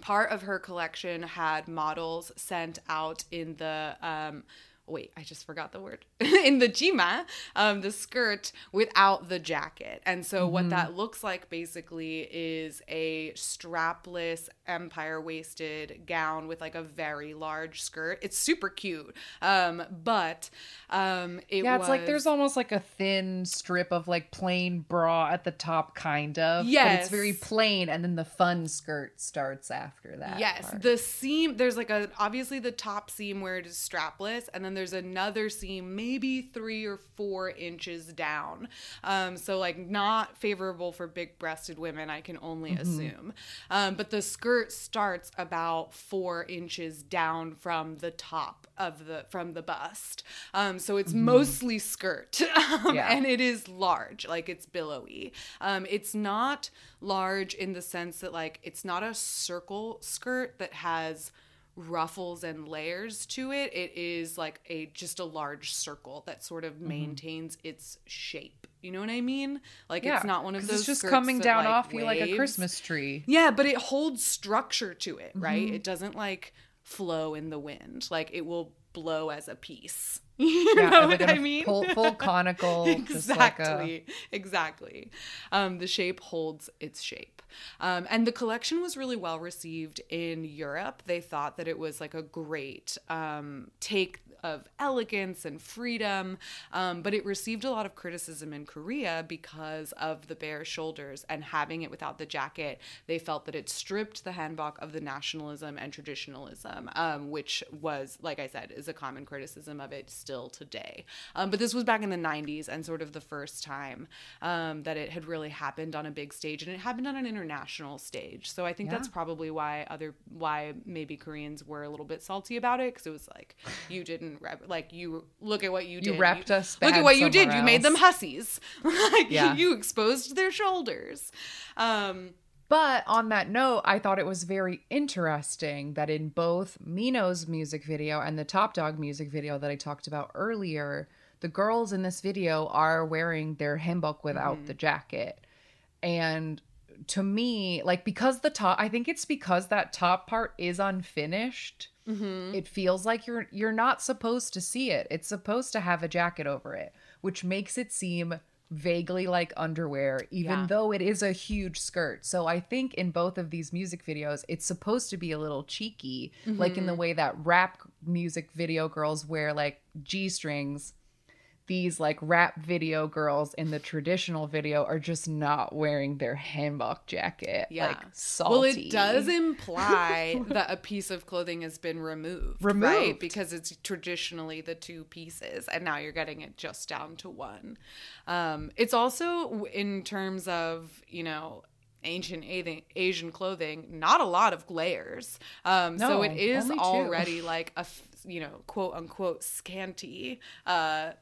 part of her collection had models sent out in the um, wait, I just forgot the word. in the jima, um, the skirt without the jacket. And so what that looks like basically is a strapless empire waisted gown with like a very large skirt. It's super cute. Um, but um, it Yeah, it's like there's almost like a thin strip of like plain bra at the top, kind of. But Yes. it's very plain, and then the fun skirt starts after that. Yes, part. the seam. There's like a obviously the top seam where it is strapless, and then there's another seam, maybe three or four inches down. Um, so like not favorable for big-breasted women, I can only Mm-hmm. assume. Um, but the skirt starts about four inches down from the top of the from the bust. Um, so it's mostly skirt, um, Mm-hmm. Yeah. and it is large, like it's billowy. Um, it's not large in the sense that like it's not a circle skirt that has ruffles and layers to it. It is like a just a large circle that sort Mm-hmm. of maintains its shape. You know what I mean? Like yeah, it's not one of those It's just coming that, down like, off you like a. Christmas tree. Yeah, but it holds structure to it, right? Mm-hmm. It doesn't like flow in the wind. Like it will blow as a piece. You Yeah, know what I mean? Full, full conical. just like a- exactly exactly um, the shape holds its shape um, and the collection was really well received in europe they thought that it was like a great um, take of elegance and freedom um, but it received a lot of criticism in korea because of the bare shoulders and having it without the jacket. They felt that it stripped the hanbok of the nationalism and traditionalism um, which was like i said is a common criticism of it still today. Um, but this was back in the 90s and sort of the first time um, that it had really happened on a big stage and it happened on an international stage. So i think that's probably why other why maybe koreans were a little bit salty about it because it was like you didn't rep, like you look at what you did You repped us look at what you did somewhere you made them hussies like Yeah. you exposed their shoulders um But on that note, I thought it was very interesting that in both Mino's music video and the Topp Dogg music video that I talked about earlier, the girls in this video are wearing their hanbok without the jacket. And to me, like because the top I think it's because that top part is unfinished. Mm-hmm. It feels like you're you're not supposed to see it. It's supposed to have a jacket over it, which makes it seem vaguely like underwear even Yeah. though it is a huge skirt. So I think in both of these music videos it's supposed to be a little cheeky, like in the mm-hmm. way that rap music video girls wear like G-strings these like rap video girls in the traditional video are just not wearing their hanbok jacket. Yeah. Like salty. Well, it does imply that a piece of clothing has been removed, right? Because it's traditionally the two pieces, and now you're getting it just down to one. Um, it's also in terms of you know ancient Asian- Asian clothing, not a lot of layers. Um, so it is already like a, you know quote unquote scanty uh,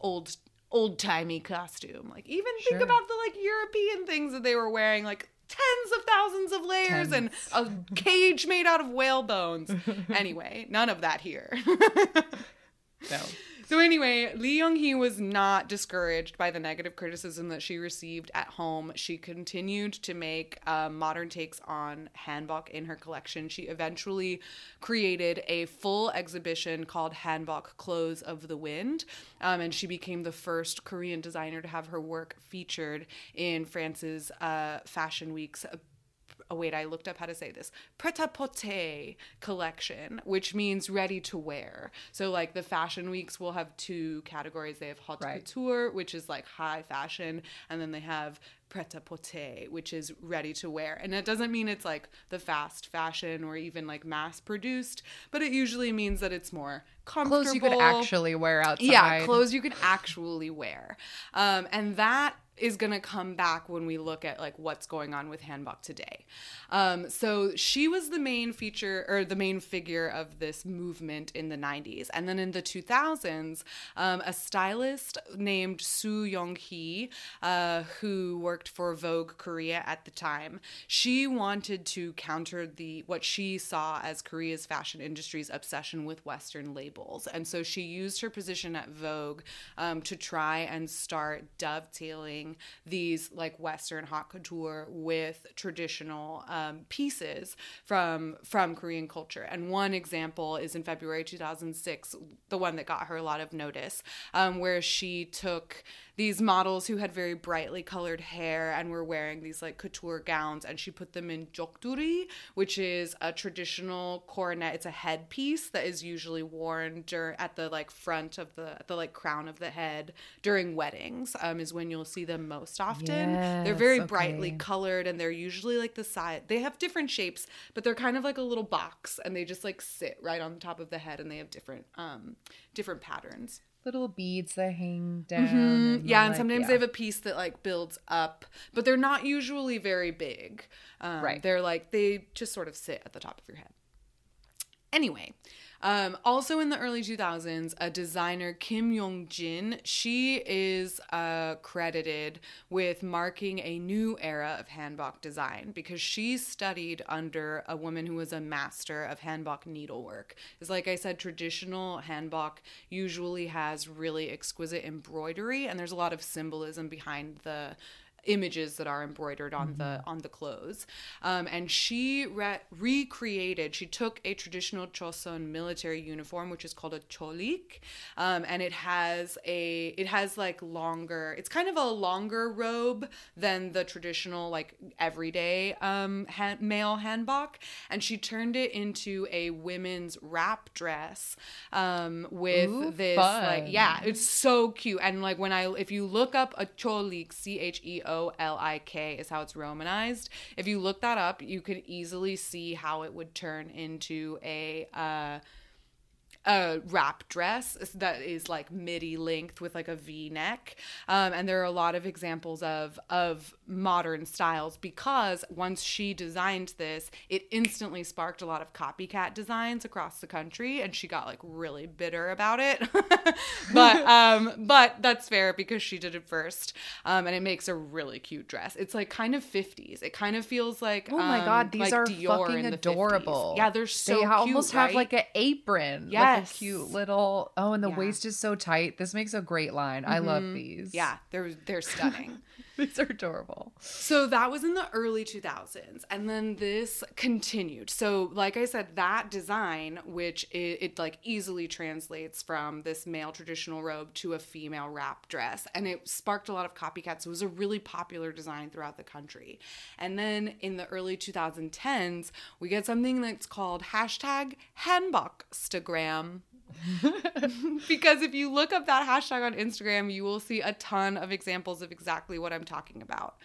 old old timey costume. Like even Sure. think about the like European things that they were wearing, like tens of thousands of layers and a cage made out of whale bones. anyway, none of that here. No. So anyway, Lee Young Hee was not discouraged by the negative criticism that she received at home. She continued to make um, modern takes on hanbok in her collection. She eventually created a full exhibition called Hanbok Clothes of the Wind, um, and she became the first Korean designer to have her work featured in France's uh, Fashion Week's oh wait, I looked up how to say this pret-a-porter collection, which means ready to wear. So like the fashion weeks will have two categories. They have haute Right. couture, which is like high fashion, and then they have pret-a-porter, which is ready to wear. And it doesn't mean it's like the fast fashion or even like mass produced, but it usually means that it's more comfortable. Clothes you could actually wear outside. Yeah, clothes you can actually wear. Um, and that is going to come back when we look at like what's going on with Hanbok today. Um, so she was the main feature or the main figure of this movement in the 90s. And then in the 2000s, um, a stylist named Soo Young Hee, uh, who worked worked for Vogue Korea at the time. She wanted to counter the what she saw as Korea's fashion industry's obsession with Western labels, and so she used her position at Vogue um, to try and start dovetailing these like Western haute couture with traditional um, pieces from from Korean culture. And one example is in February 2006, the one that got her a lot of notice, um, where she took these models who had very brightly colored hair and were wearing these like couture gowns and she put them in jokduri which is a traditional coronet. It's a headpiece that is usually worn dur- at the like front of the the like crown of the head during weddings um, is when you'll see them most often. They're very Yes, brightly colored and they're usually like the side they have different shapes but they're kind of like a little box and they just like sit right on top of the head and they have different um different patterns Little beads that hang down. Mm, yeah, and like, sometimes yeah. they have a piece that like builds up, but they're not usually very big. Um, Right. They're like they just sort of sit at the top of your head. Anyway, um, also in the early 2000s, a designer, Kim Yong Jin, she is uh, credited with marking a new era of hanbok design because she studied under a woman who was a master of hanbok needlework. Is like I said, traditional hanbok usually has really exquisite embroidery, and there's a lot of symbolism behind the images that are embroidered on the on the clothes. Um, and she re- recreated she took a traditional choson military uniform which is called a cheolik um, and it has a it has like longer it's kind of a longer robe than the traditional like everyday um, ha- male hanbok. And she turned it into a women's wrap dress um, with Ooh, this like yeah it's so cute. And like when i if you look up a cheolik c-h-e-o-l-i-k is how it's romanized. If you look that up you could easily see how it would turn into a uh a wrap dress that is like midi length with like a V neck, um, and there are a lot of examples of of modern styles because once she designed this, it instantly sparked a lot of copycat designs across the country, and she got like really bitter about it. but um, but that's fair because she did it first, um, and it makes a really cute dress. It's like kind of fifties. It kind of feels like Oh my um, god, these like are Dior fucking in the 50s. adorable. Yeah, they're so They cute, almost have like an apron. Yes. Like a cute little. Oh, and the Yeah. waist is so tight. This makes a great line. I love mm-hmm. these. yeah, they're they're stunning. These are adorable. So that was in the early 2000s. And then this continued. So, like I said, that design, which it, it like easily translates from this male traditional robe to a female wrap dress. And it sparked a lot of copycats. It was a really popular design throughout the country. And then in the early 2010s, we get something that's called hashtag Hanbokstagram because if you look up that hashtag on Instagram, you will see a ton of examples of exactly what I'm talking about.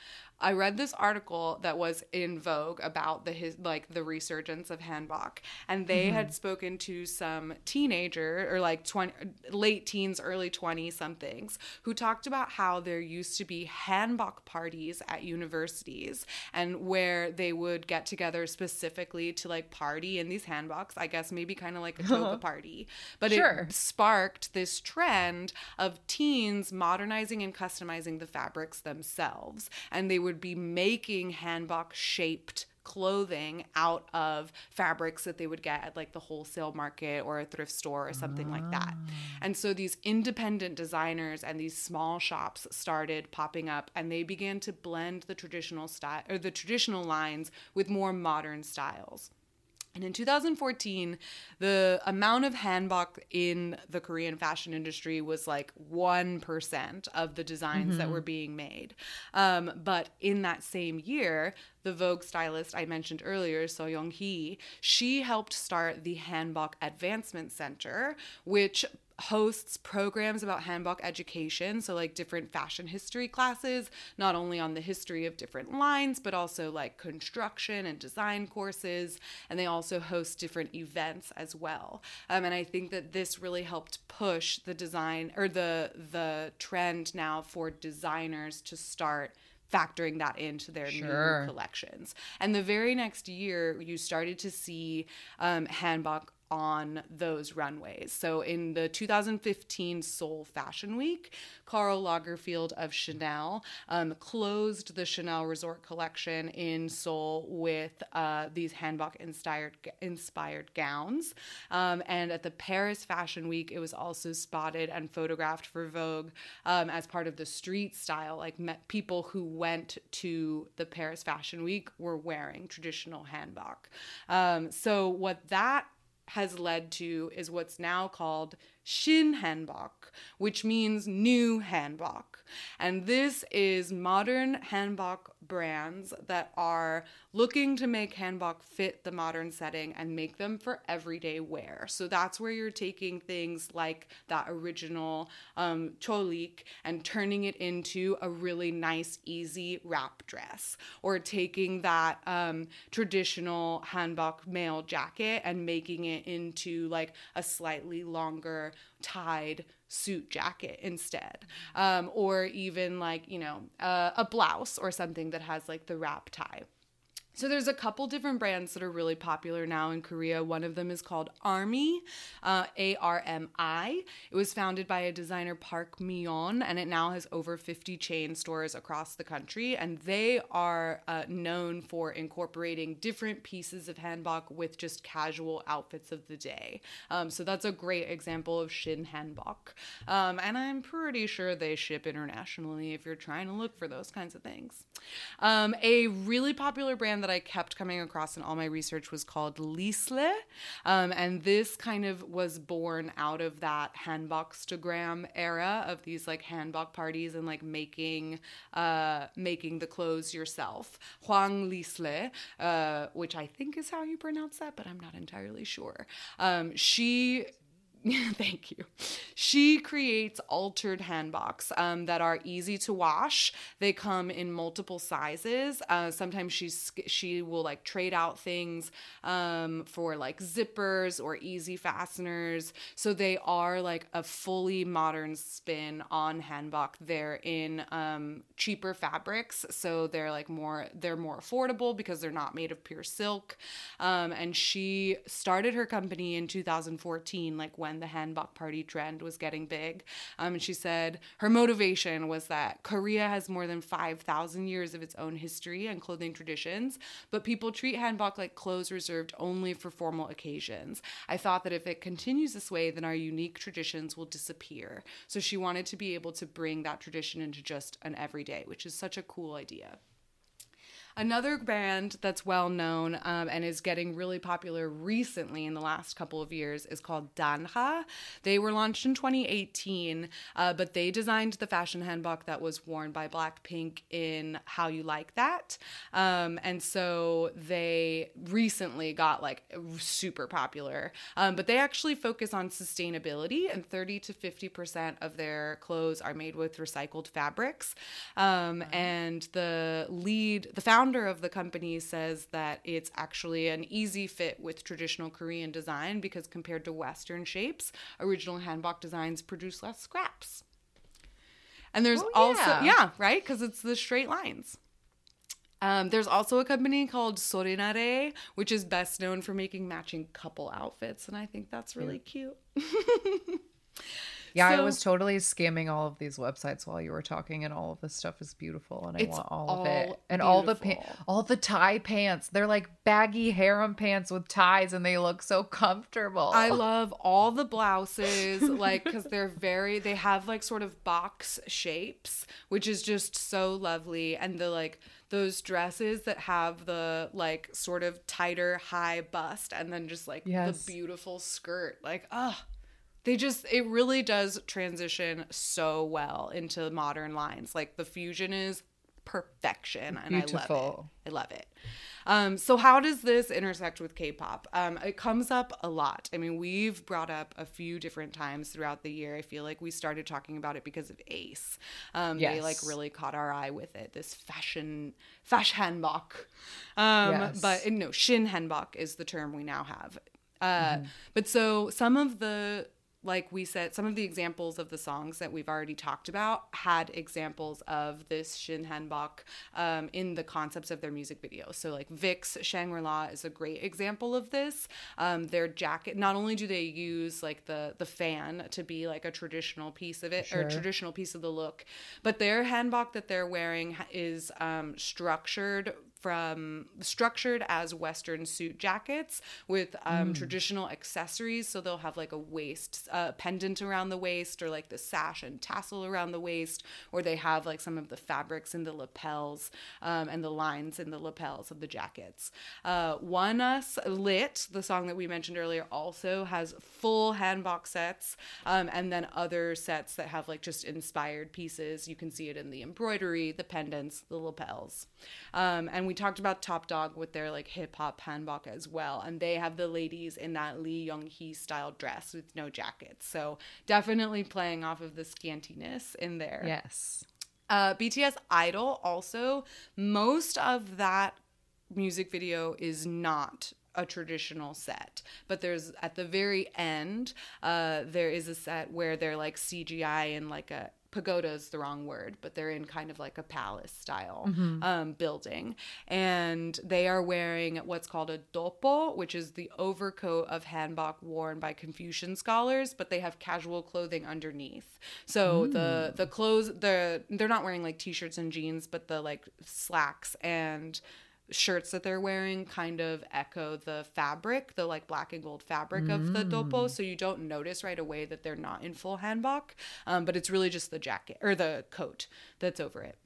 I read this article that was in Vogue about the his like the resurgence of hanbok, and they had mm-hmm. spoken to some teenager or like twenty late teens, early twenty somethings who talked about how there used to be hanbok parties at universities and where they would get together specifically to like party in these hanboks. I guess maybe kind of like a toga party, but Sure. it sparked this trend of teens modernizing and customizing the fabrics themselves. And they would be making hanbok shaped clothing out of fabrics that they would get at like the wholesale market or a thrift store or something like that. Ah. And so these independent designers and these small shops started popping up and they began to blend the traditional style or the traditional lines with more modern styles. And in 2014, the amount of hanbok in the Korean fashion industry was like 1% of the designs that were being made. Um, but in that same year, the Vogue stylist I mentioned earlier, So Young Hee, she helped start the Hanbok Advancement Center, which hosts programs about hanbok education. So like different fashion history classes not only on the history of different lines but also like construction and design courses. And they also host different events as well. Um, and i think that this really helped push the design or the the trend now for designers to start factoring that into their Sure. new collections. And the very next year, you started to see um, hanbok on those runways. So in the 2015 Seoul Fashion Week, Karl Lagerfeld of Chanel um, closed the Chanel Resort collection in Seoul with uh, these hanbok inspired inspired gowns. Um, and at the Paris Fashion Week, it was also spotted and photographed for Vogue um, as part of the street style. Like people who went to the Paris Fashion Week were wearing traditional hanbok. Um, so what that has led to is what's now called Shin Hanbok, which means new hanbok. And this is modern hanbok brands that are looking to make hanbok fit the modern setting and make them for everyday wear. So that's where you're taking things like that original um, cheolik and turning it into a really nice, easy wrap dress, or taking that um, traditional hanbok male jacket and making it into like a slightly longer tied suit jacket instead. Um, or even like you know uh, a blouse or something that has like the wrap tie so there's a couple different brands that are really popular now in Korea. One of them is called Army, uh, A R M I. It was founded by a designer Park Myon, and it now has over 50 chain stores across the country. And they are uh, known for incorporating different pieces of hanbok with just casual outfits of the day. Um, so that's a great example of Shin hanbok. Um, and I'm pretty sure they ship internationally if you're trying to look for those kinds of things. Um, a really popular brand that I kept coming across in all my research was called Leesle. Um, and this kind of was born out of that Hanbokstagram era of these like hanbok parties and like making uh, making the clothes yourself. Hwang Leesle, uh, which I think is how you pronounce that, but I'm not entirely sure. Um, she Thank you. She creates altered hanboks um, that are easy to wash. They come in multiple sizes. Uh, sometimes she's she will like trade out things um, for like zippers or easy fasteners. So they are like a fully modern spin on hanbok. They're in um, cheaper fabrics, so they're like more they're more affordable because they're not made of pure silk. Um, and she started her company in 2014, like when when the hanbok party trend was getting big. Um, and she said her motivation was that Korea has more than 5,000 years of its own history and clothing traditions, but people treat hanbok like clothes reserved only for formal occasions. I thought that if it continues this way, then our unique traditions will disappear. So she wanted to be able to bring that tradition into just an everyday, which is such a cool idea. Another band that's well known um, and is getting really popular recently in the last couple of years is called Danha. They were launched in 2018, uh, but they designed the fashion hanbok that was worn by Blackpink in How You Like That. Um, and so they recently got like super popular. Um, but they actually focus on sustainability, and 30 to 50% of their clothes are made with recycled fabrics. Um, and the lead, the founder, founder of the company says that it's actually an easy fit with traditional Korean design because compared to Western shapes, original hanbok designs produce less scraps. And there's Oh, also, yeah. yeah, right? Because it's the straight lines. Um, there's also a company called Sorinare, which is best known for making matching couple outfits. And I think that's really cute. Yeah, I was totally skimming all of these websites while you were talking, and all of this stuff is beautiful, and I want all, of it. all And all the pa- all the tie pants, they're like baggy harem pants with ties, and they look so comfortable. I love all the blouses, like, because they're very, they have like sort of box shapes, which is just so lovely. And the like, those dresses that have the like sort of tighter high bust and then just like Yes. the beautiful skirt. Like, ah, they just, it really does transition so well into modern lines. Like, the fusion is perfection. And I love it. I love it. Um, so how does this intersect with K-pop? Um, it comes up a lot. I mean, we've brought up a few different times throughout the year. I feel like we started talking about it because of Ace. Um, They like really caught our eye with it. This fashion, fashion Um, Yes. But no, Shin Hanbok is the term we now have. Uh, But so some of the like we said, some of the examples of the songs that we've already talked about had examples of this Shin Hanbok um, in the concepts of their music videos. So, like VIXX's Shangri La is a great example of this. Um, their jacket, not only do they use like the the fan to be like a traditional piece of it Sure. or traditional piece of the look, but their hanbok that they're wearing is um, structured from structured as western suit jackets with um, traditional accessories. So they'll have like a waist uh, pendant around the waist or like the sash and tassel around the waist or they have like some of the fabrics in the lapels um, and the lines in the lapels of the jackets. Uh, ONEUS lit the song that we mentioned earlier also has full hanbok sets um, and then other sets that have like just inspired pieces. You can see it in the embroidery the pendants the lapels. Um, and we talked about Topp Dogg with their like hip hop hanbok as well. And they have the ladies in that Lee Young Hee style dress with no jackets. So definitely playing off of the scantiness in there. Yes. Uh, BTS Idol also, most of that music video is not a traditional set but there's at the very end uh there is a set where they're like cgi and like a pagoda is the wrong word but they're in kind of like a palace style um building. And they are wearing what's called a dopo which is the overcoat of hanbok worn by confucian scholars but they have casual clothing underneath. So the the clothes the they're not wearing like t-shirts and jeans but the like slacks and shirts that they're wearing kind of echo the fabric, the like black and gold fabric of the dopo. So you don't notice right away that they're not in full hanbok, um, but it's really just the jacket or the coat that's over it.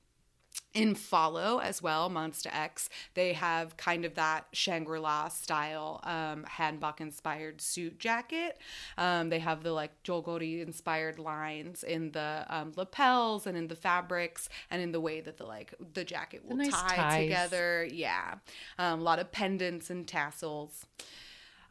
In Follow as well, MONSTA X, they have kind of that Shangri La style um, hanbok inspired suit jacket. Um, they have the like Jogori inspired lines in the um, lapels and in the fabrics and in the way that the like the jacket will nice tie ties. together. Yeah, um, a lot of pendants and tassels.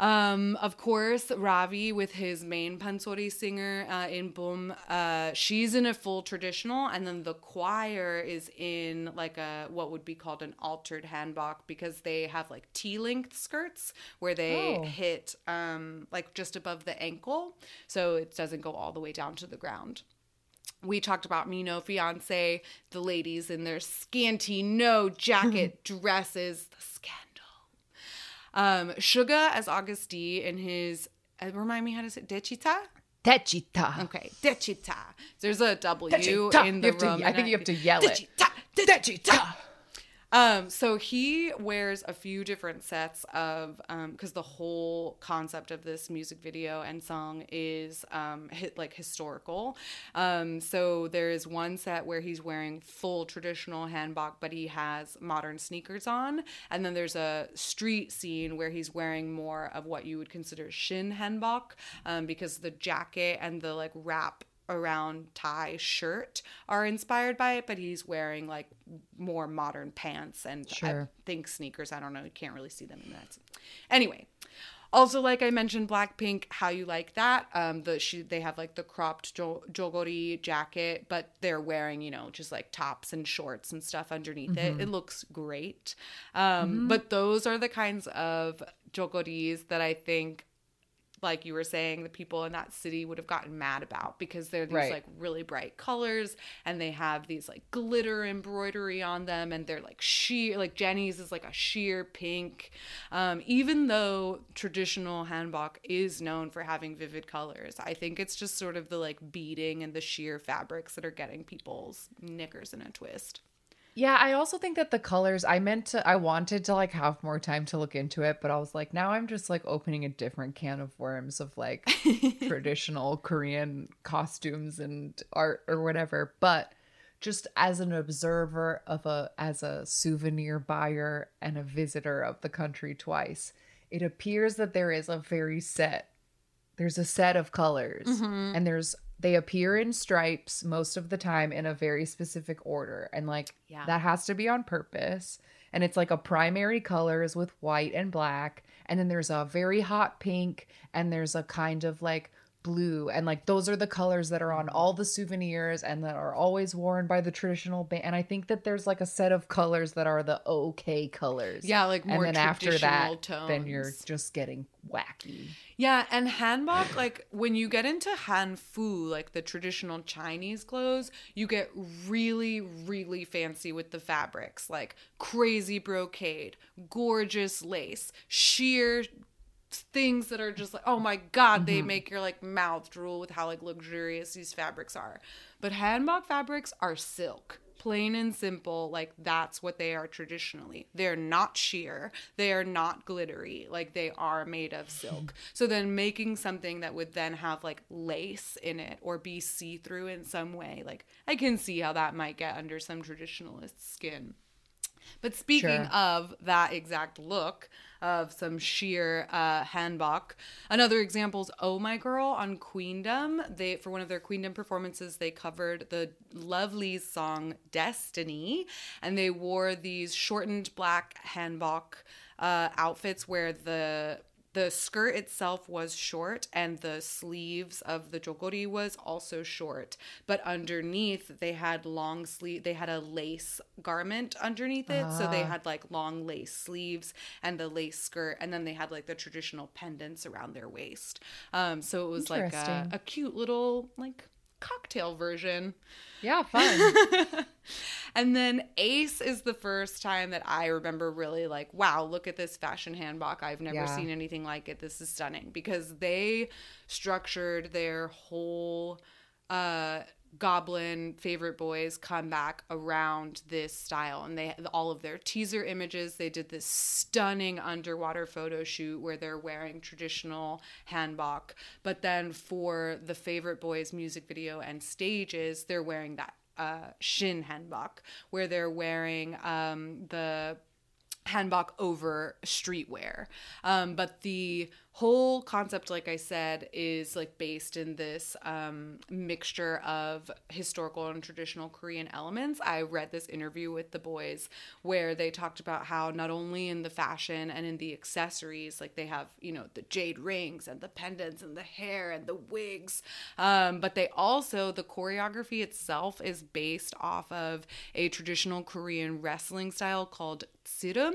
Um, of course, Ravi with his main pansori singer uh, in Boom, uh, she's in a full traditional, and then the choir is in like a what would be called an altered hanbok because they have like T length skirts where they Oh. hit um, like just above the ankle, so it doesn't go all the way down to the ground we talked about Mino fiance the ladies in their scanty no jacket dresses the um suga as Agust D in his uh, remind me how to say dechita Techita. okay dechita there's a w Dechita. in You the to- I think you have to yell it. Dechita, dechita. Um, so he wears a few different sets of because the whole concept of this music video and song is um, hit like historical. Um, so there is one set where he's wearing full traditional hanbok, but he has modern sneakers on, and then there's a street scene where he's wearing more of what you would consider shin hanbok um, because the jacket and the like wrap around tie shirt are inspired by it, but he's wearing like more modern pants and I think sneakers. I don't know. You can't really see them in that. Anyway. Also, like I mentioned, Blackpink, how you like that? Um, the she they have like the cropped jo- jogori jacket, but they're wearing you know just like tops and shorts and stuff underneath it. It looks great. Um, But those are the kinds of jogoris that I think like you were saying, the people in that city would have gotten mad about because they're these Right. like really bright colors and they have these like glitter embroidery on them and they're like sheer like Jennie's is like a sheer pink. Um, even though traditional hanbok is known for having vivid colors, I think it's just sort of the like beading and the sheer fabrics that are getting people's knickers in a twist. Yeah, I also think that the colors I meant to I wanted to like have more time to look into it, but I was like now I'm just like opening a different can of worms of like traditional Korean costumes and art or whatever. But just as an observer of a as a souvenir buyer and a visitor of the country twice, it appears that there is a very set there's a set of colors mm-hmm. and there's they appear in stripes most of the time in a very specific order and like Yeah. that has to be on purpose and it's like a primary colors with white and black and then there's a very hot pink and there's a kind of like blue and like those are the colors that are on all the souvenirs and that are always worn by the traditional band and i think that there's like a set of colors that are the okay colors. Yeah, like more and then after that then you're just getting wacky. Yeah, and hanbok, like when you get into hanfu, like the traditional Chinese clothes, you get really, really fancy with the fabrics, like crazy brocade, gorgeous lace, sheer things that are just like, oh my god, they mm-hmm. make your like mouth drool with how like luxurious these fabrics are. But hanbok fabrics are silk. Plain and simple, like that's what they are traditionally. They're not sheer, they are not glittery, like they are made of silk. So then making something that would then have like lace in it or be see through in some way, like I can see how that might get under some traditionalist skin. But speaking Sure. of that exact look of some sheer uh, hanbok, another example is Oh My Girl on Queendom. They for one of their Queendom performances, they covered the Lovelyz song Destiny, and they wore these shortened black hanbok uh, outfits where the the skirt itself was short and the sleeves of the jogori was also short. But underneath they had long sleeve they had a lace garment underneath it. So they had like long lace sleeves and the lace skirt and then they had like the traditional pendants around their waist. Um so it was like a, a cute little like cocktail version yeah fun and then Ace is the first time that I remember really like, wow, look at this fashion hanbok. I've never Yeah. seen anything like it. This is stunning because they structured their whole uh goblin favorite boys come back around this style and they all of their teaser images they did this stunning underwater photo shoot where they're wearing traditional hanbok but then for the favorite boys music video and stages they're wearing that uh, shin hanbok where they're wearing um, the hanbok over streetwear. Um, but the whole concept, like I said, is like based in this um, mixture of historical and traditional Korean elements. I read this interview with the boys where they talked about how not only in the fashion and in the accessories, like they have, you know, the jade rings and the pendants and the hair and the wigs, um, but they also, the choreography itself is based off of a traditional Korean wrestling style called ssireum,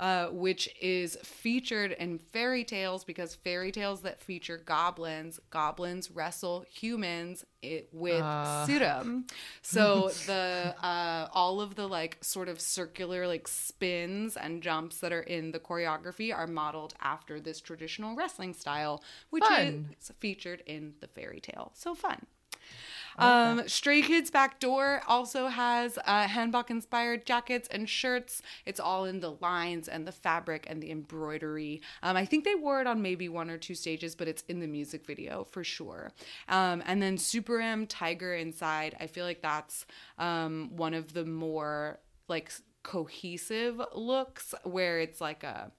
uh, which is featured in fairy tales because fairy tales that feature goblins, goblins wrestle humans it, with ssireum. So the uh, all of the like sort of circular like spins and jumps that are in the choreography are modeled after this traditional wrestling style, which Fun. is featured in the fairy tale. So fun. Um, Stray Kids Back Door also has uh, hanbok inspired jackets and shirts. It's all in the lines and the fabric and the embroidery. Um, I think they wore it on maybe one or two stages, but it's in the music video for sure. Um, and then Super M Tiger Inside. I feel like that's um, one of the more like cohesive looks where it's like a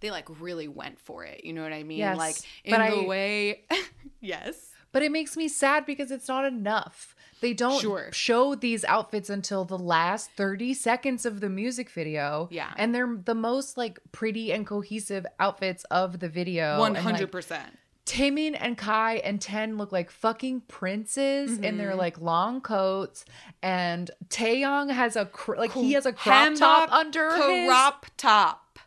they like really went for it. You know what I mean? Yes, like in the I- way yes. But it makes me sad because it's not enough. They don't Sure. show these outfits until the last 30 seconds of the music video. Yeah. And they're the most like pretty and cohesive outfits of the video. One And, like. Taemin and Kai and Ten look like fucking princes in their like long coats, and Taeyong has a cr- like he has a crop top under his. crop top.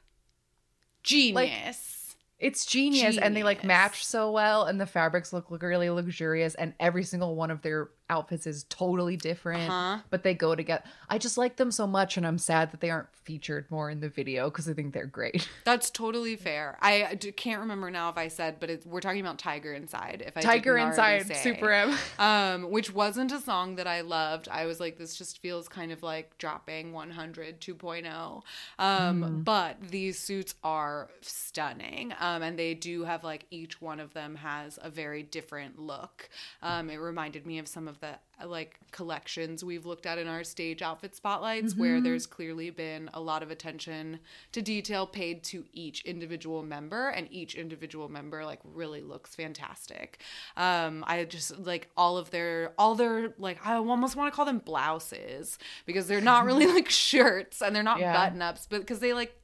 Genius. It's genius, and they like match so well, and the fabrics look, look really luxurious, and every single one of their outfits is totally different, Uh-huh. but they go together. I just like them so much, and I'm sad that they aren't featured more in the video because I think they're great. That's totally fair. I can't remember now if I said, but it's, we're talking about Tiger Inside. If I Tiger Inside, say. Super M. um, which wasn't a song that I loved. I was like, this just feels kind of like Jopping 100 2.0. Um, But these suits are stunning. Um, and they do have like each one of them has a very different look. Um, it reminded me of some of the like collections we've looked at in our stage outfit spotlights where there's clearly been a lot of attention to detail paid to each individual member and each individual member like really looks fantastic um i just like all of their all their like i almost want to call them blouses because they're not really like shirts and they're not Yeah. button ups but because they like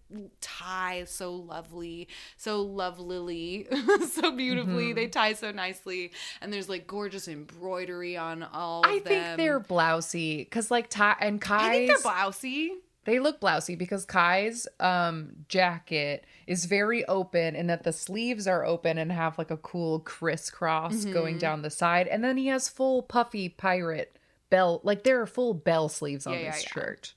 tie so lovely, so lovely, so beautifully. Mm-hmm. They tie so nicely, and there's like gorgeous embroidery on all. I think they're blousy because like tie and Kai's. I think they're blousy. They look blousy because Kai's um jacket is very open in that the sleeves are open and have like a cool crisscross Mm-hmm. going down the side. And then he has full puffy pirate bell like there are full bell sleeves on Yeah, yeah, this yeah. shirt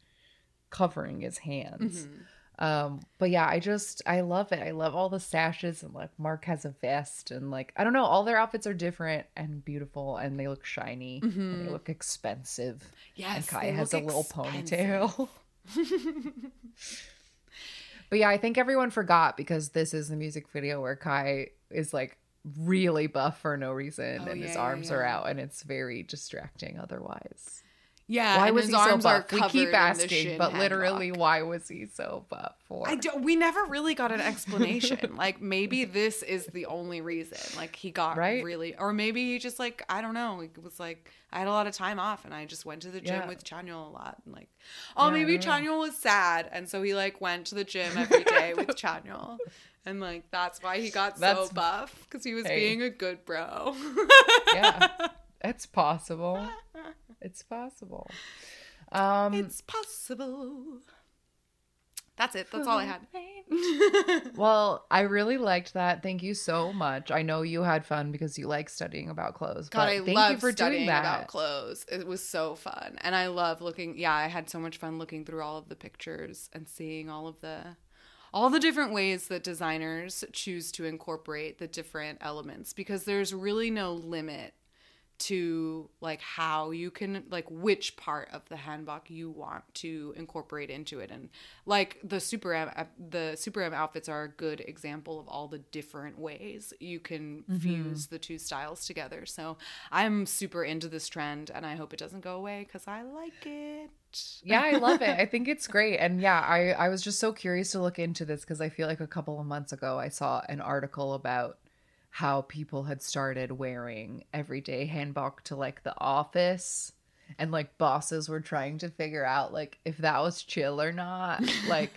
covering his hands. Mm-hmm. Um, but yeah, I just I love it. I love all the sashes and like Mark has a vest and like I don't know, all their outfits are different and beautiful and they look shiny and they look expensive. and Mm-hmm. Yes, Kai they has a little expensive. ponytail. but yeah, I think everyone forgot because this is the music video where Kai is like really buff for no reason Oh, and his yeah, yeah, arms are out and it's very distracting otherwise. Yeah, why was his he so buff? We keep asking, but literally, why was he so buff for? I don't, we never really got an explanation. like maybe this is the only reason. Like he got Right. really, or maybe he just like I don't know. It was like I had a lot of time off and I just went to the gym Yeah. with Chanyeol a lot. And like, oh, Yeah, maybe. Chanyeol was sad, and so he like went to the gym every day with Chanyeol. And like that's why he got That's- so buff because he was Hey. being a good bro. yeah, it's possible. It's possible. Um, it's possible. That's it. That's all I had. well, I really liked that. Thank you so much. I know you had fun because you like studying about clothes. God, but I thank love you for studying about clothes. It was so fun, and I love looking. Yeah, I had so much fun looking through all of the pictures and seeing all of the, all the different ways that designers choose to incorporate the different elements because there's really no limit to like how you can like which part of the hanbok you want to incorporate into it and like the super m uh, the super m outfits are a good example of all the different ways you can mm-hmm. fuse the two styles together so i'm super into this trend and i hope it doesn't go away because i like it yeah, I love it. I think it's great. And yeah, I, I was just so curious to look into this because I feel like a couple of months ago I saw an article about how people had started wearing everyday hanbok to like the office. And like bosses were trying to figure out like if that was chill or not. like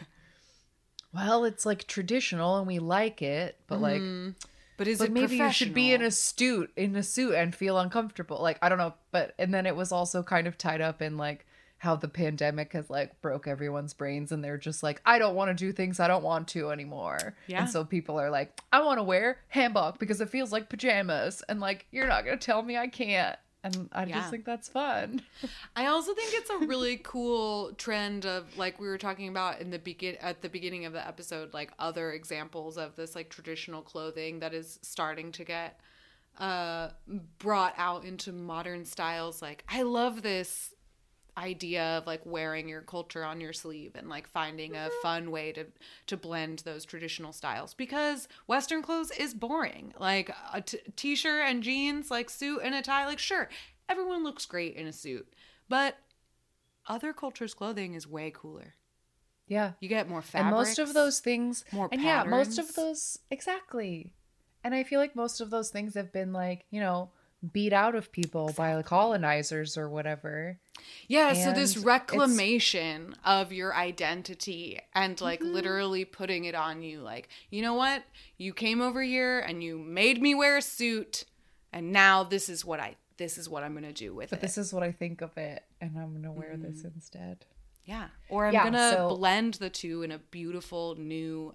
well, it's like traditional and we like it, but like mm-hmm. but is but it maybe you should be in a suit in a suit and feel uncomfortable. Like i don't know but and then it was also kind of tied up in like how the pandemic has like broke everyone's brains and they're just like i don't want to do things i don't want to anymore Yeah. and so people are like i want to wear hanbok because it feels like pajamas and like you're not gonna tell me i can't and i Yeah. just think that's fun I also think it's a really cool trend of like we were talking about in the begin at the beginning of the episode, like other examples of this like traditional clothing that is starting to get uh brought out into modern styles. Like I love this idea of like wearing your culture on your sleeve and like finding a mm-hmm. fun way to to blend those traditional styles because western clothes is boring. Like a t- t-shirt and jeans like suit and a tie like sure everyone looks great in a suit but other cultures clothing is way cooler. Yeah. You get more fashion. and fabrics most of those things more and yeah most of those exactly. And i feel like most of those things have been like you know beat out of people by the colonizers or whatever Yeah, so this reclamation of your identity and like Mm-hmm. literally putting it on you like, you know what? You came over here and you made me wear a suit and now this is what I this is what I'm going to do with it. but it. this is what i think of it and i'm gonna wear this Mm-hmm. instead yeah. Or I'm Yeah, going to so- blend the two in a beautiful new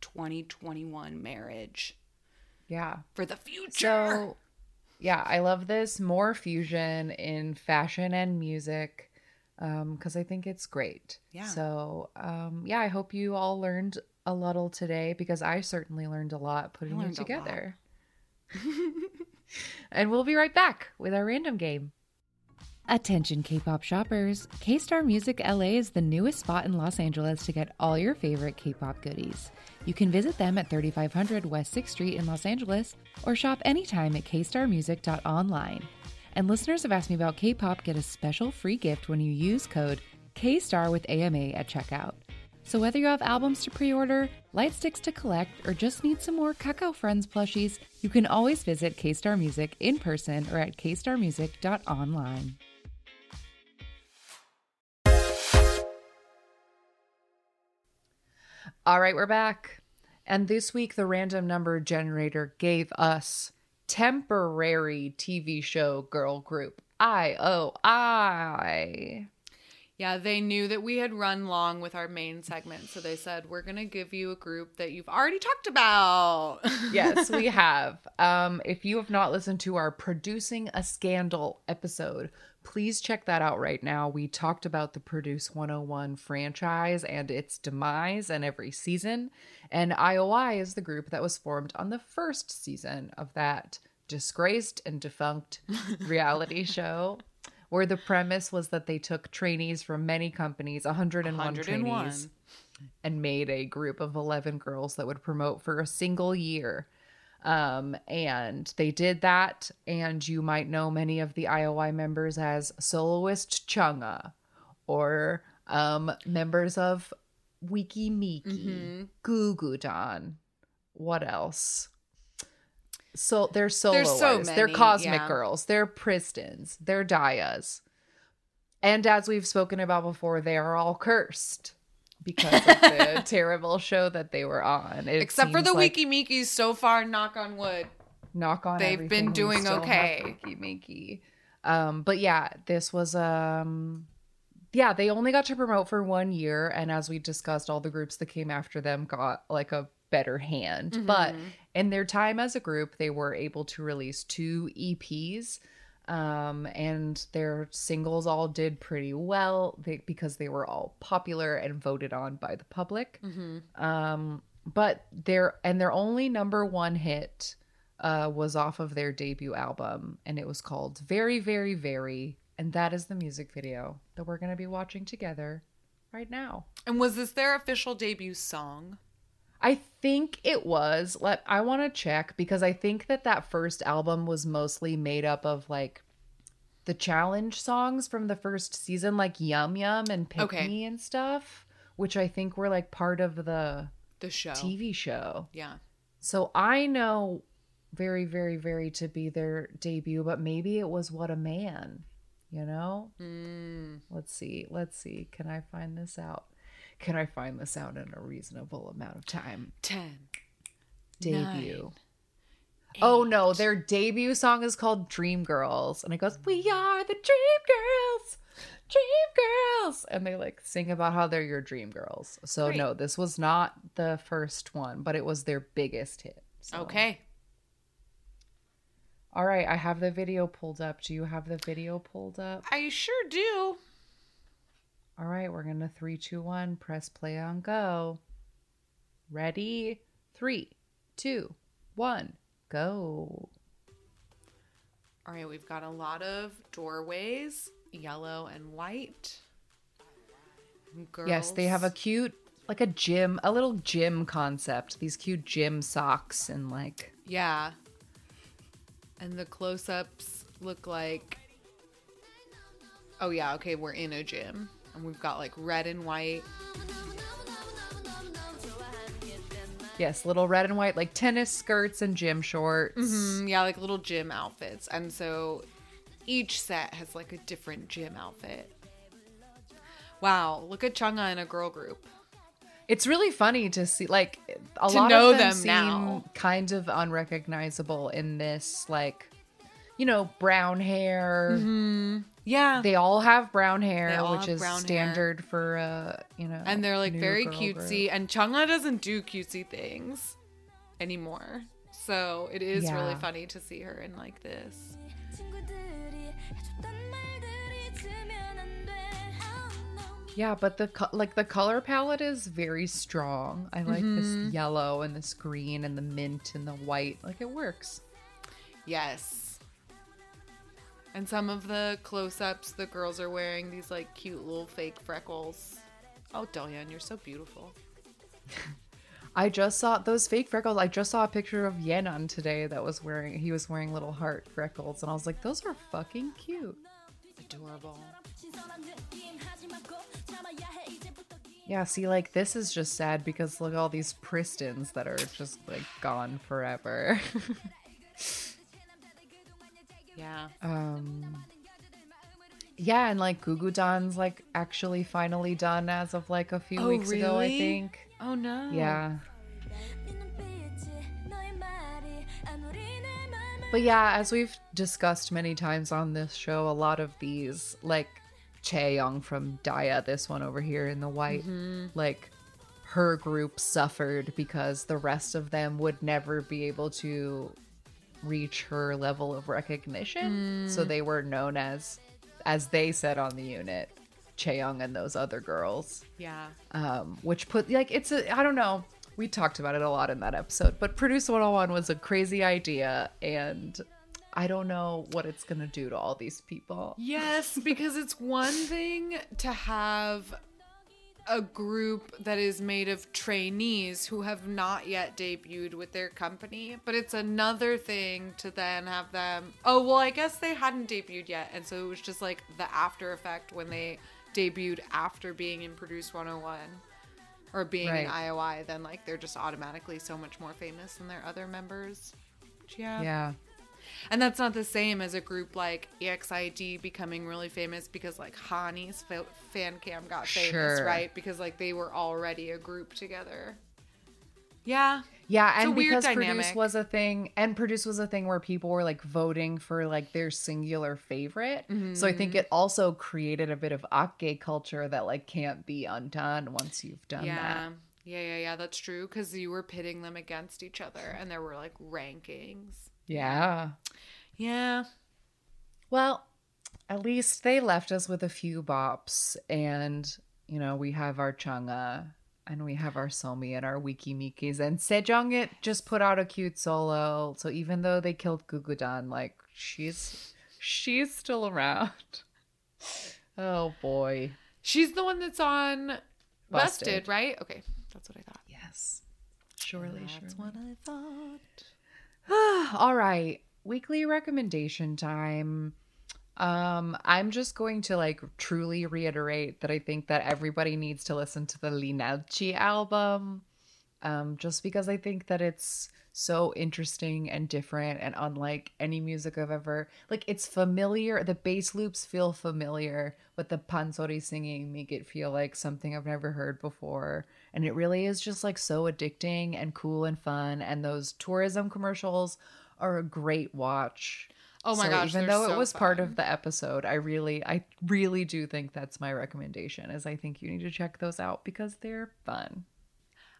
2021 marriage yeah for the future. so yeah i love this more fusion in fashion and music um because i think it's great Yeah. so um yeah i hope you all learned a little today because i certainly learned a lot putting it learned a lot. together and we'll be right back with our random game Attention K-pop shoppers, K-Star Music LA is the newest spot in Los Angeles to get all your favorite K-pop goodies. You can visit them at 3500 West 6th Street in Los Angeles or shop anytime at kstarmusic.online. And listeners have asked me about K-pop get a special free gift when you use code KSTAR with AMA at checkout. So whether you have albums to pre-order, light sticks to collect, or just need some more Kakao Friends plushies, you can always visit K-Star Music in person or at kstarmusic.online. All right, we're back. And this week, the random number generator gave us temporary TV show girl group IOI. Yeah, they knew that we had run long with our main segment, so they said we're gonna give you a group that you've already talked about. yes, we have. Um, if you have not listened to our Producing a Scandal episode, please check that out right now. We talked about the Produce 101 franchise and its demise and every season. And IOI is the group that was formed on the first season of that disgraced and defunct reality show. Where the premise was that they took trainees from many companies, 101, 101. trainees, and made a group of 11 girls that would promote for a single year. Um, and they did that. And you might know many of the IOI members as soloist Chungha or um, members of Weki Meki, Goo Goo Don. What else? So they're soloists. so they're cosmic yeah. girls. They're Pristins. They're Dayas. And as we've spoken about before, they are all cursed because of the terrible show that they were on. It Except for the like- Weki Mekis so far, knock on wood. knock on They've been doing okay. Weki Meki. Um, but yeah, this was um yeah, they only got to promote for one year, and as we discussed, all the groups that came after them got like a better hand. But Mm-hmm. in their time as a group, they were able to release two EPs. Um, and their singles all did pretty well they, because they were all popular and voted on by the public. Um, but their and their only number one hit uh, was off of their debut album, and it was called "Very, Very, Very," and that is the music video that we're gonna be watching together right now. And was this their official debut song? I think it was. Let I want to check because I think that that first album was mostly made up of like the challenge songs from the first season, like Yum Yum and Pick Okay. Me and stuff, which I think were like part of the The show. TV show. Yeah. So I know very, very, very to be their debut, but maybe it was Whatta Man, you know? Mm. Let's see. Let's see. Can I find this out? Can I find this out in a reasonable amount of time? 10. Debut. oh no, their debut song is called Dream Girls. And it goes, We are the Dream Girls. Dream Girls. And they like sing about how they're your dream girls. So Great. no, this was not the first one, but it was their biggest hit. So. Okay. All right, I have the video pulled up. Do you have the video pulled up? I sure do. All right, we're gonna three, two, one, press play on go. Ready? Three, two, one, go. All right, we've got a lot of doorways, yellow and white. Girls. Yes, they have a cute, like a gym, a little gym concept. These cute gym socks and like, Yeah. And the close ups look like. Oh, yeah, okay, we're in a gym. And we've got like red and white. yes, little red and white, like tennis skirts and gym shorts. Mm, yeah, like little gym outfits. And so each set has like a different gym outfit. Wow, look at Chungha in a girl group. It's really funny to see, like, a To lot know of them, them seem now. kind of unrecognizable in this, like, you know, brown hair. Yeah. They all have brown hair, which is standard hair. for uh, you know. And they're like very cutesy group. and Chungha doesn't do cutesy things anymore. So it is yeah. really funny to see her in like this. Yeah, but the co- like the color palette is very strong. I like mm-hmm. this yellow and this green and the mint and the white. Like it works. Yes. And some of the close ups, the girls are wearing these like cute little fake freckles. Oh, Dalian, you're so beautiful. I just saw those fake freckles. I just saw a picture of Yenon today that was wearing, he was wearing little heart freckles. And I was like, those are fucking cute. Adorable. Yeah, see, like, this is just sad because look all these Pristins that are just, like, gone forever. yeah um Yeah, and like Gugudan's like actually finally done as of like a few Oh, weeks ago, I think. Oh no. Yeah. But yeah, as we've discussed many times on this show, a lot of these, like Chaeyoung from DIA, this one over here in the white, like her group suffered because the rest of them would never be able to reach her level of recognition. So they were known as, as they said on the unit, Chaeyoung and those other girls Yeah. um, which put like it's a I don't know. We talked about it a lot in that episode, but Produce 101 was a crazy idea, and I don't know what it's gonna do to all these people. Yes, because it's one thing to have a group that is made of trainees who have not yet debuted with their company, but it's another thing to then have them. Oh, well, I guess they hadn't debuted yet, and so it was just like the after effect when they debuted after being in Produce 101 or being in Right. IOI, then like they're just automatically so much more famous than their other members. Yeah. Yeah, And that's not the same as a group like EXID becoming really famous because like Hani's fa- fan cam got famous, Sure. right? Because like they were already a group together. Yeah. yeah, It's and because Produce was a thing, and Produce was a thing where people were like voting for like their singular favorite. So I think Mm-hmm. it also created a bit of akgae culture that like can't be undone once you've done yeah. that. Yeah, yeah, yeah, that's true because you were pitting them against each other and there were like rankings. Yeah. Yeah. Well, at least they left us with a few bops, and you know we have our Chungha, and we have our Somi and our Weki Mekis, and Sejeong it just put out a cute solo. So even though they killed Gugudan, like she's she's still around. Oh boy, She's the one that's on Busted, Busted. right? Okay. That's what I thought. yes, surely, sure. That's surely. what I thought. All right, weekly recommendation time. Um, I'm just going to like truly reiterate that I think that everybody needs to listen to the Lee Nalchi album. Um, just because I think that it's so interesting and different and unlike any music I've ever like it's familiar. The bass loops feel familiar, but the pansori singing make it feel like something I've never heard before. And it really is just like so addicting and cool and fun. And those tourism commercials are a great watch. Oh my So gosh, Even though it so was part of the episode, I really, I really do think that's my recommendation. Is I think you need to check those out because they're fun.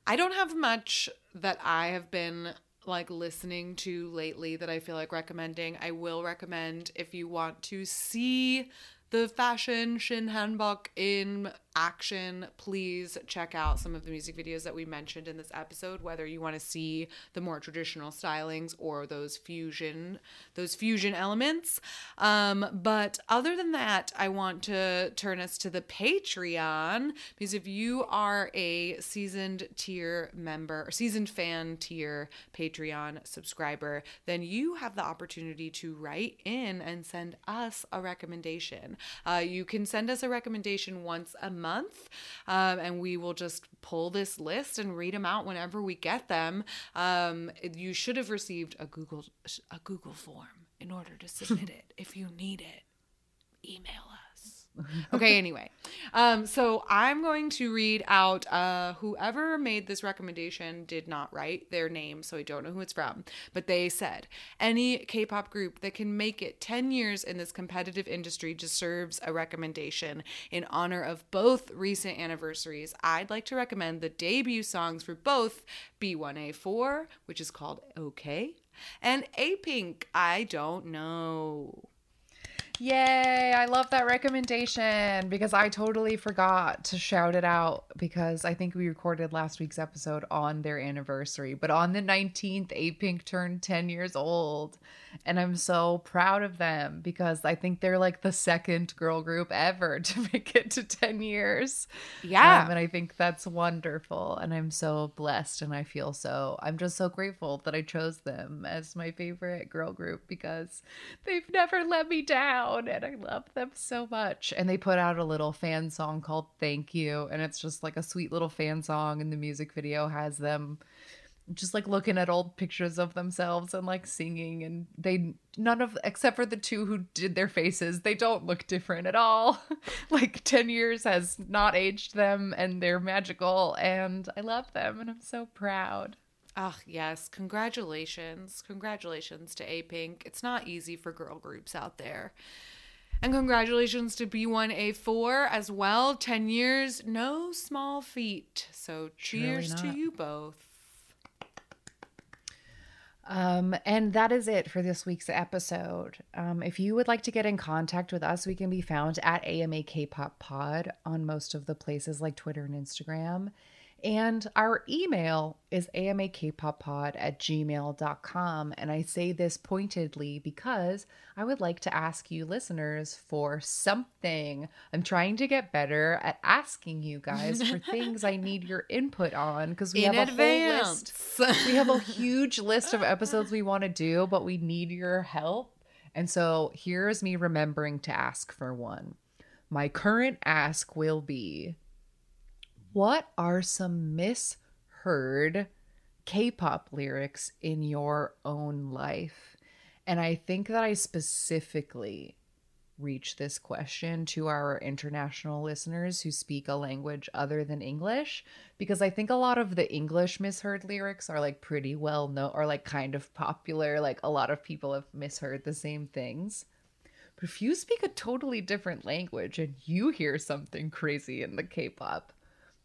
I don't have much that I have been like listening to lately that I feel like recommending. I will recommend if you want to see the fashion Shin Hanbok in action, please check out some of the music videos that we mentioned in this episode, whether you want to see the more traditional stylings or those fusion, those fusion elements. Um, but other than that, I want to turn us to the Patreon because if you are a seasoned tier member or seasoned fan tier Patreon subscriber, then you have the opportunity to write in and send us a recommendation. Uh, you can send us a recommendation once a month, um, and we will just pull this list and read them out whenever we get them. Um, you should have received a Google a Google form in order to submit it. If you need it, email us. okay, anyway. Um, so I'm going to read out uh, whoever made this recommendation did not write their name, so I don't know who it's from. But they said any K pop group that can make it 10 years in this competitive industry deserves a recommendation. In honor of both recent anniversaries, I'd like to recommend the debut songs for both B1A4, which is called OK, and Apink, I Don't Know. Yay! I love that recommendation because I totally forgot to shout it out because I think we recorded last week's episode on their anniversary. But on the 19th, Apink turned 10 years old. And I'm so proud of them because I think they're like the second girl group ever to make it to 10 years. Yeah. Um, and I think that's wonderful. And I'm so blessed. And I feel so, I'm just so grateful that I chose them as my favorite girl group because they've never let me down. And I love them so much. And they put out a little fan song called Thank You. And it's just like a sweet little fan song. And the music video has them just like looking at old pictures of themselves and like singing and they none of except for the two who did their faces they don't look different at all like 10 years has not aged them and they're magical and i love them and i'm so proud Ah, yes. Congratulations. Congratulations to Apink. It's not easy for girl groups out there. And congratulations to B1A4 as well. 10 years, no small feat. So cheers to you both. Um, and that is it for this week's episode. Um, if you would like to get in contact with us, we can be found at AMA Kpop Pod on most of the places like Twitter and Instagram. And our email is amakpoppod at gmail.com. And I say this pointedly because I would like to ask you listeners for something. I'm trying to get better at asking you guys for things I need your input on because we In have a whole list we have a huge list of episodes we want to do, but we need your help. And so here's me remembering to ask for one. My current ask will be What are some misheard K pop lyrics in your own life? And I think that I specifically reach this question to our international listeners who speak a language other than English because I think a lot of the English misheard lyrics are like pretty well known or like kind of popular. Like a lot of people have misheard the same things. But if you speak a totally different language and you hear something crazy in the K pop,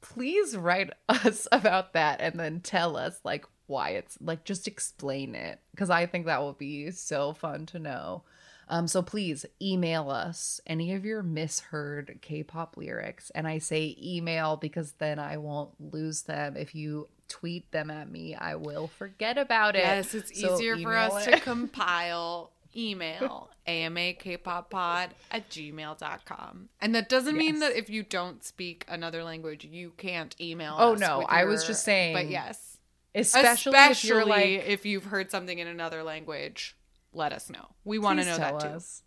please write us about that and then tell us like why it's like just explain it because I think that will be so fun to know. Um, so please email us any of your misheard K-pop lyrics, and I say email because then I won't lose them. If you tweet them at me, I will forget about it. Yes, it's So easier for us it. to compile email amakpoppod at gmail.com. And that doesn't mean that if you don't speak another language, you can't email us. Oh, no, I was just saying- But yes. especially, Especially, if like if you've heard something in another language, let us know. We want to know that too. us.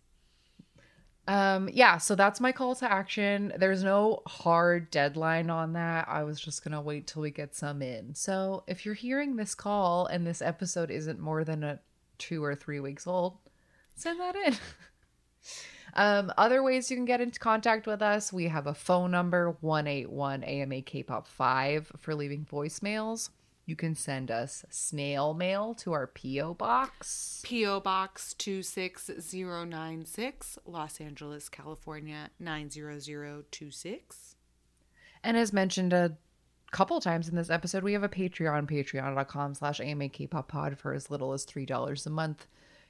Um, yeah, so that's my call to action. There's no hard deadline on that. I was just gonna wait till we get some in. So if you're hearing this call and this episode isn't more than a two or three weeks old, send that in. Um, other ways you can get into contact with us, we have a phone number 181 AMA Kpop 5 for leaving voicemails. You can send us snail mail to our PO box. P.O. Box 26096, Los Angeles, California 90026. And as mentioned a couple times in this episode, we have a Patreon, patreon.com slash pod for as little as $3 a month.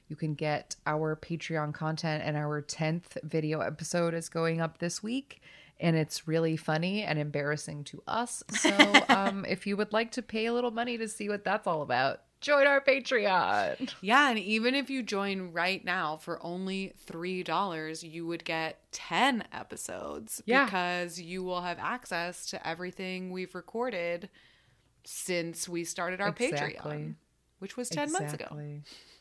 You can get our Patreon content and our 10th video episode is going up this week. And it's really funny and embarrassing to us. So um, if you would like to pay a little money to see what that's all about, join our Patreon. Yeah, and even if you join right now for only $3, you would get 10 episodes Yeah. because you will have access to everything we've recorded since we started our Exactly. Patreon, which was 10 months ago.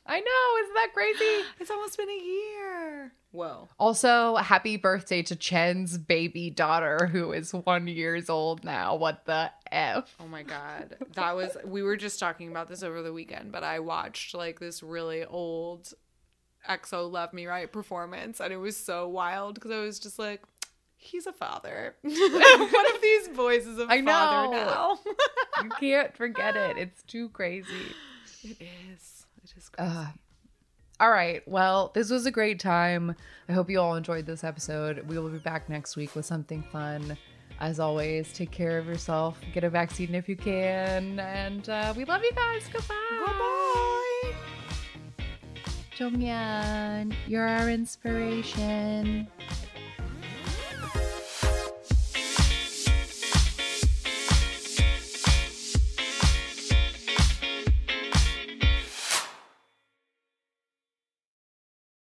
I know, isn't that crazy? It's almost been a year. Whoa. Also, happy birthday to Chen's baby daughter, who is one years old now. What the f? Oh my god. That was we were just talking about this over the weekend, but I watched like this really old EXO Love Me Right performance and it was so wild because I was just like he's a father. One of these boys is a I father know. now. You can't forget it. It's too crazy. it is. It is crazy. Uh, all right. Well, this was a great time. I hope you all enjoyed this episode. We will be back next week with something fun. As always, take care of yourself. Get a vaccine if you can. And uh, we love you guys. Goodbye. Goodbye. Jonghyun, you're our inspiration.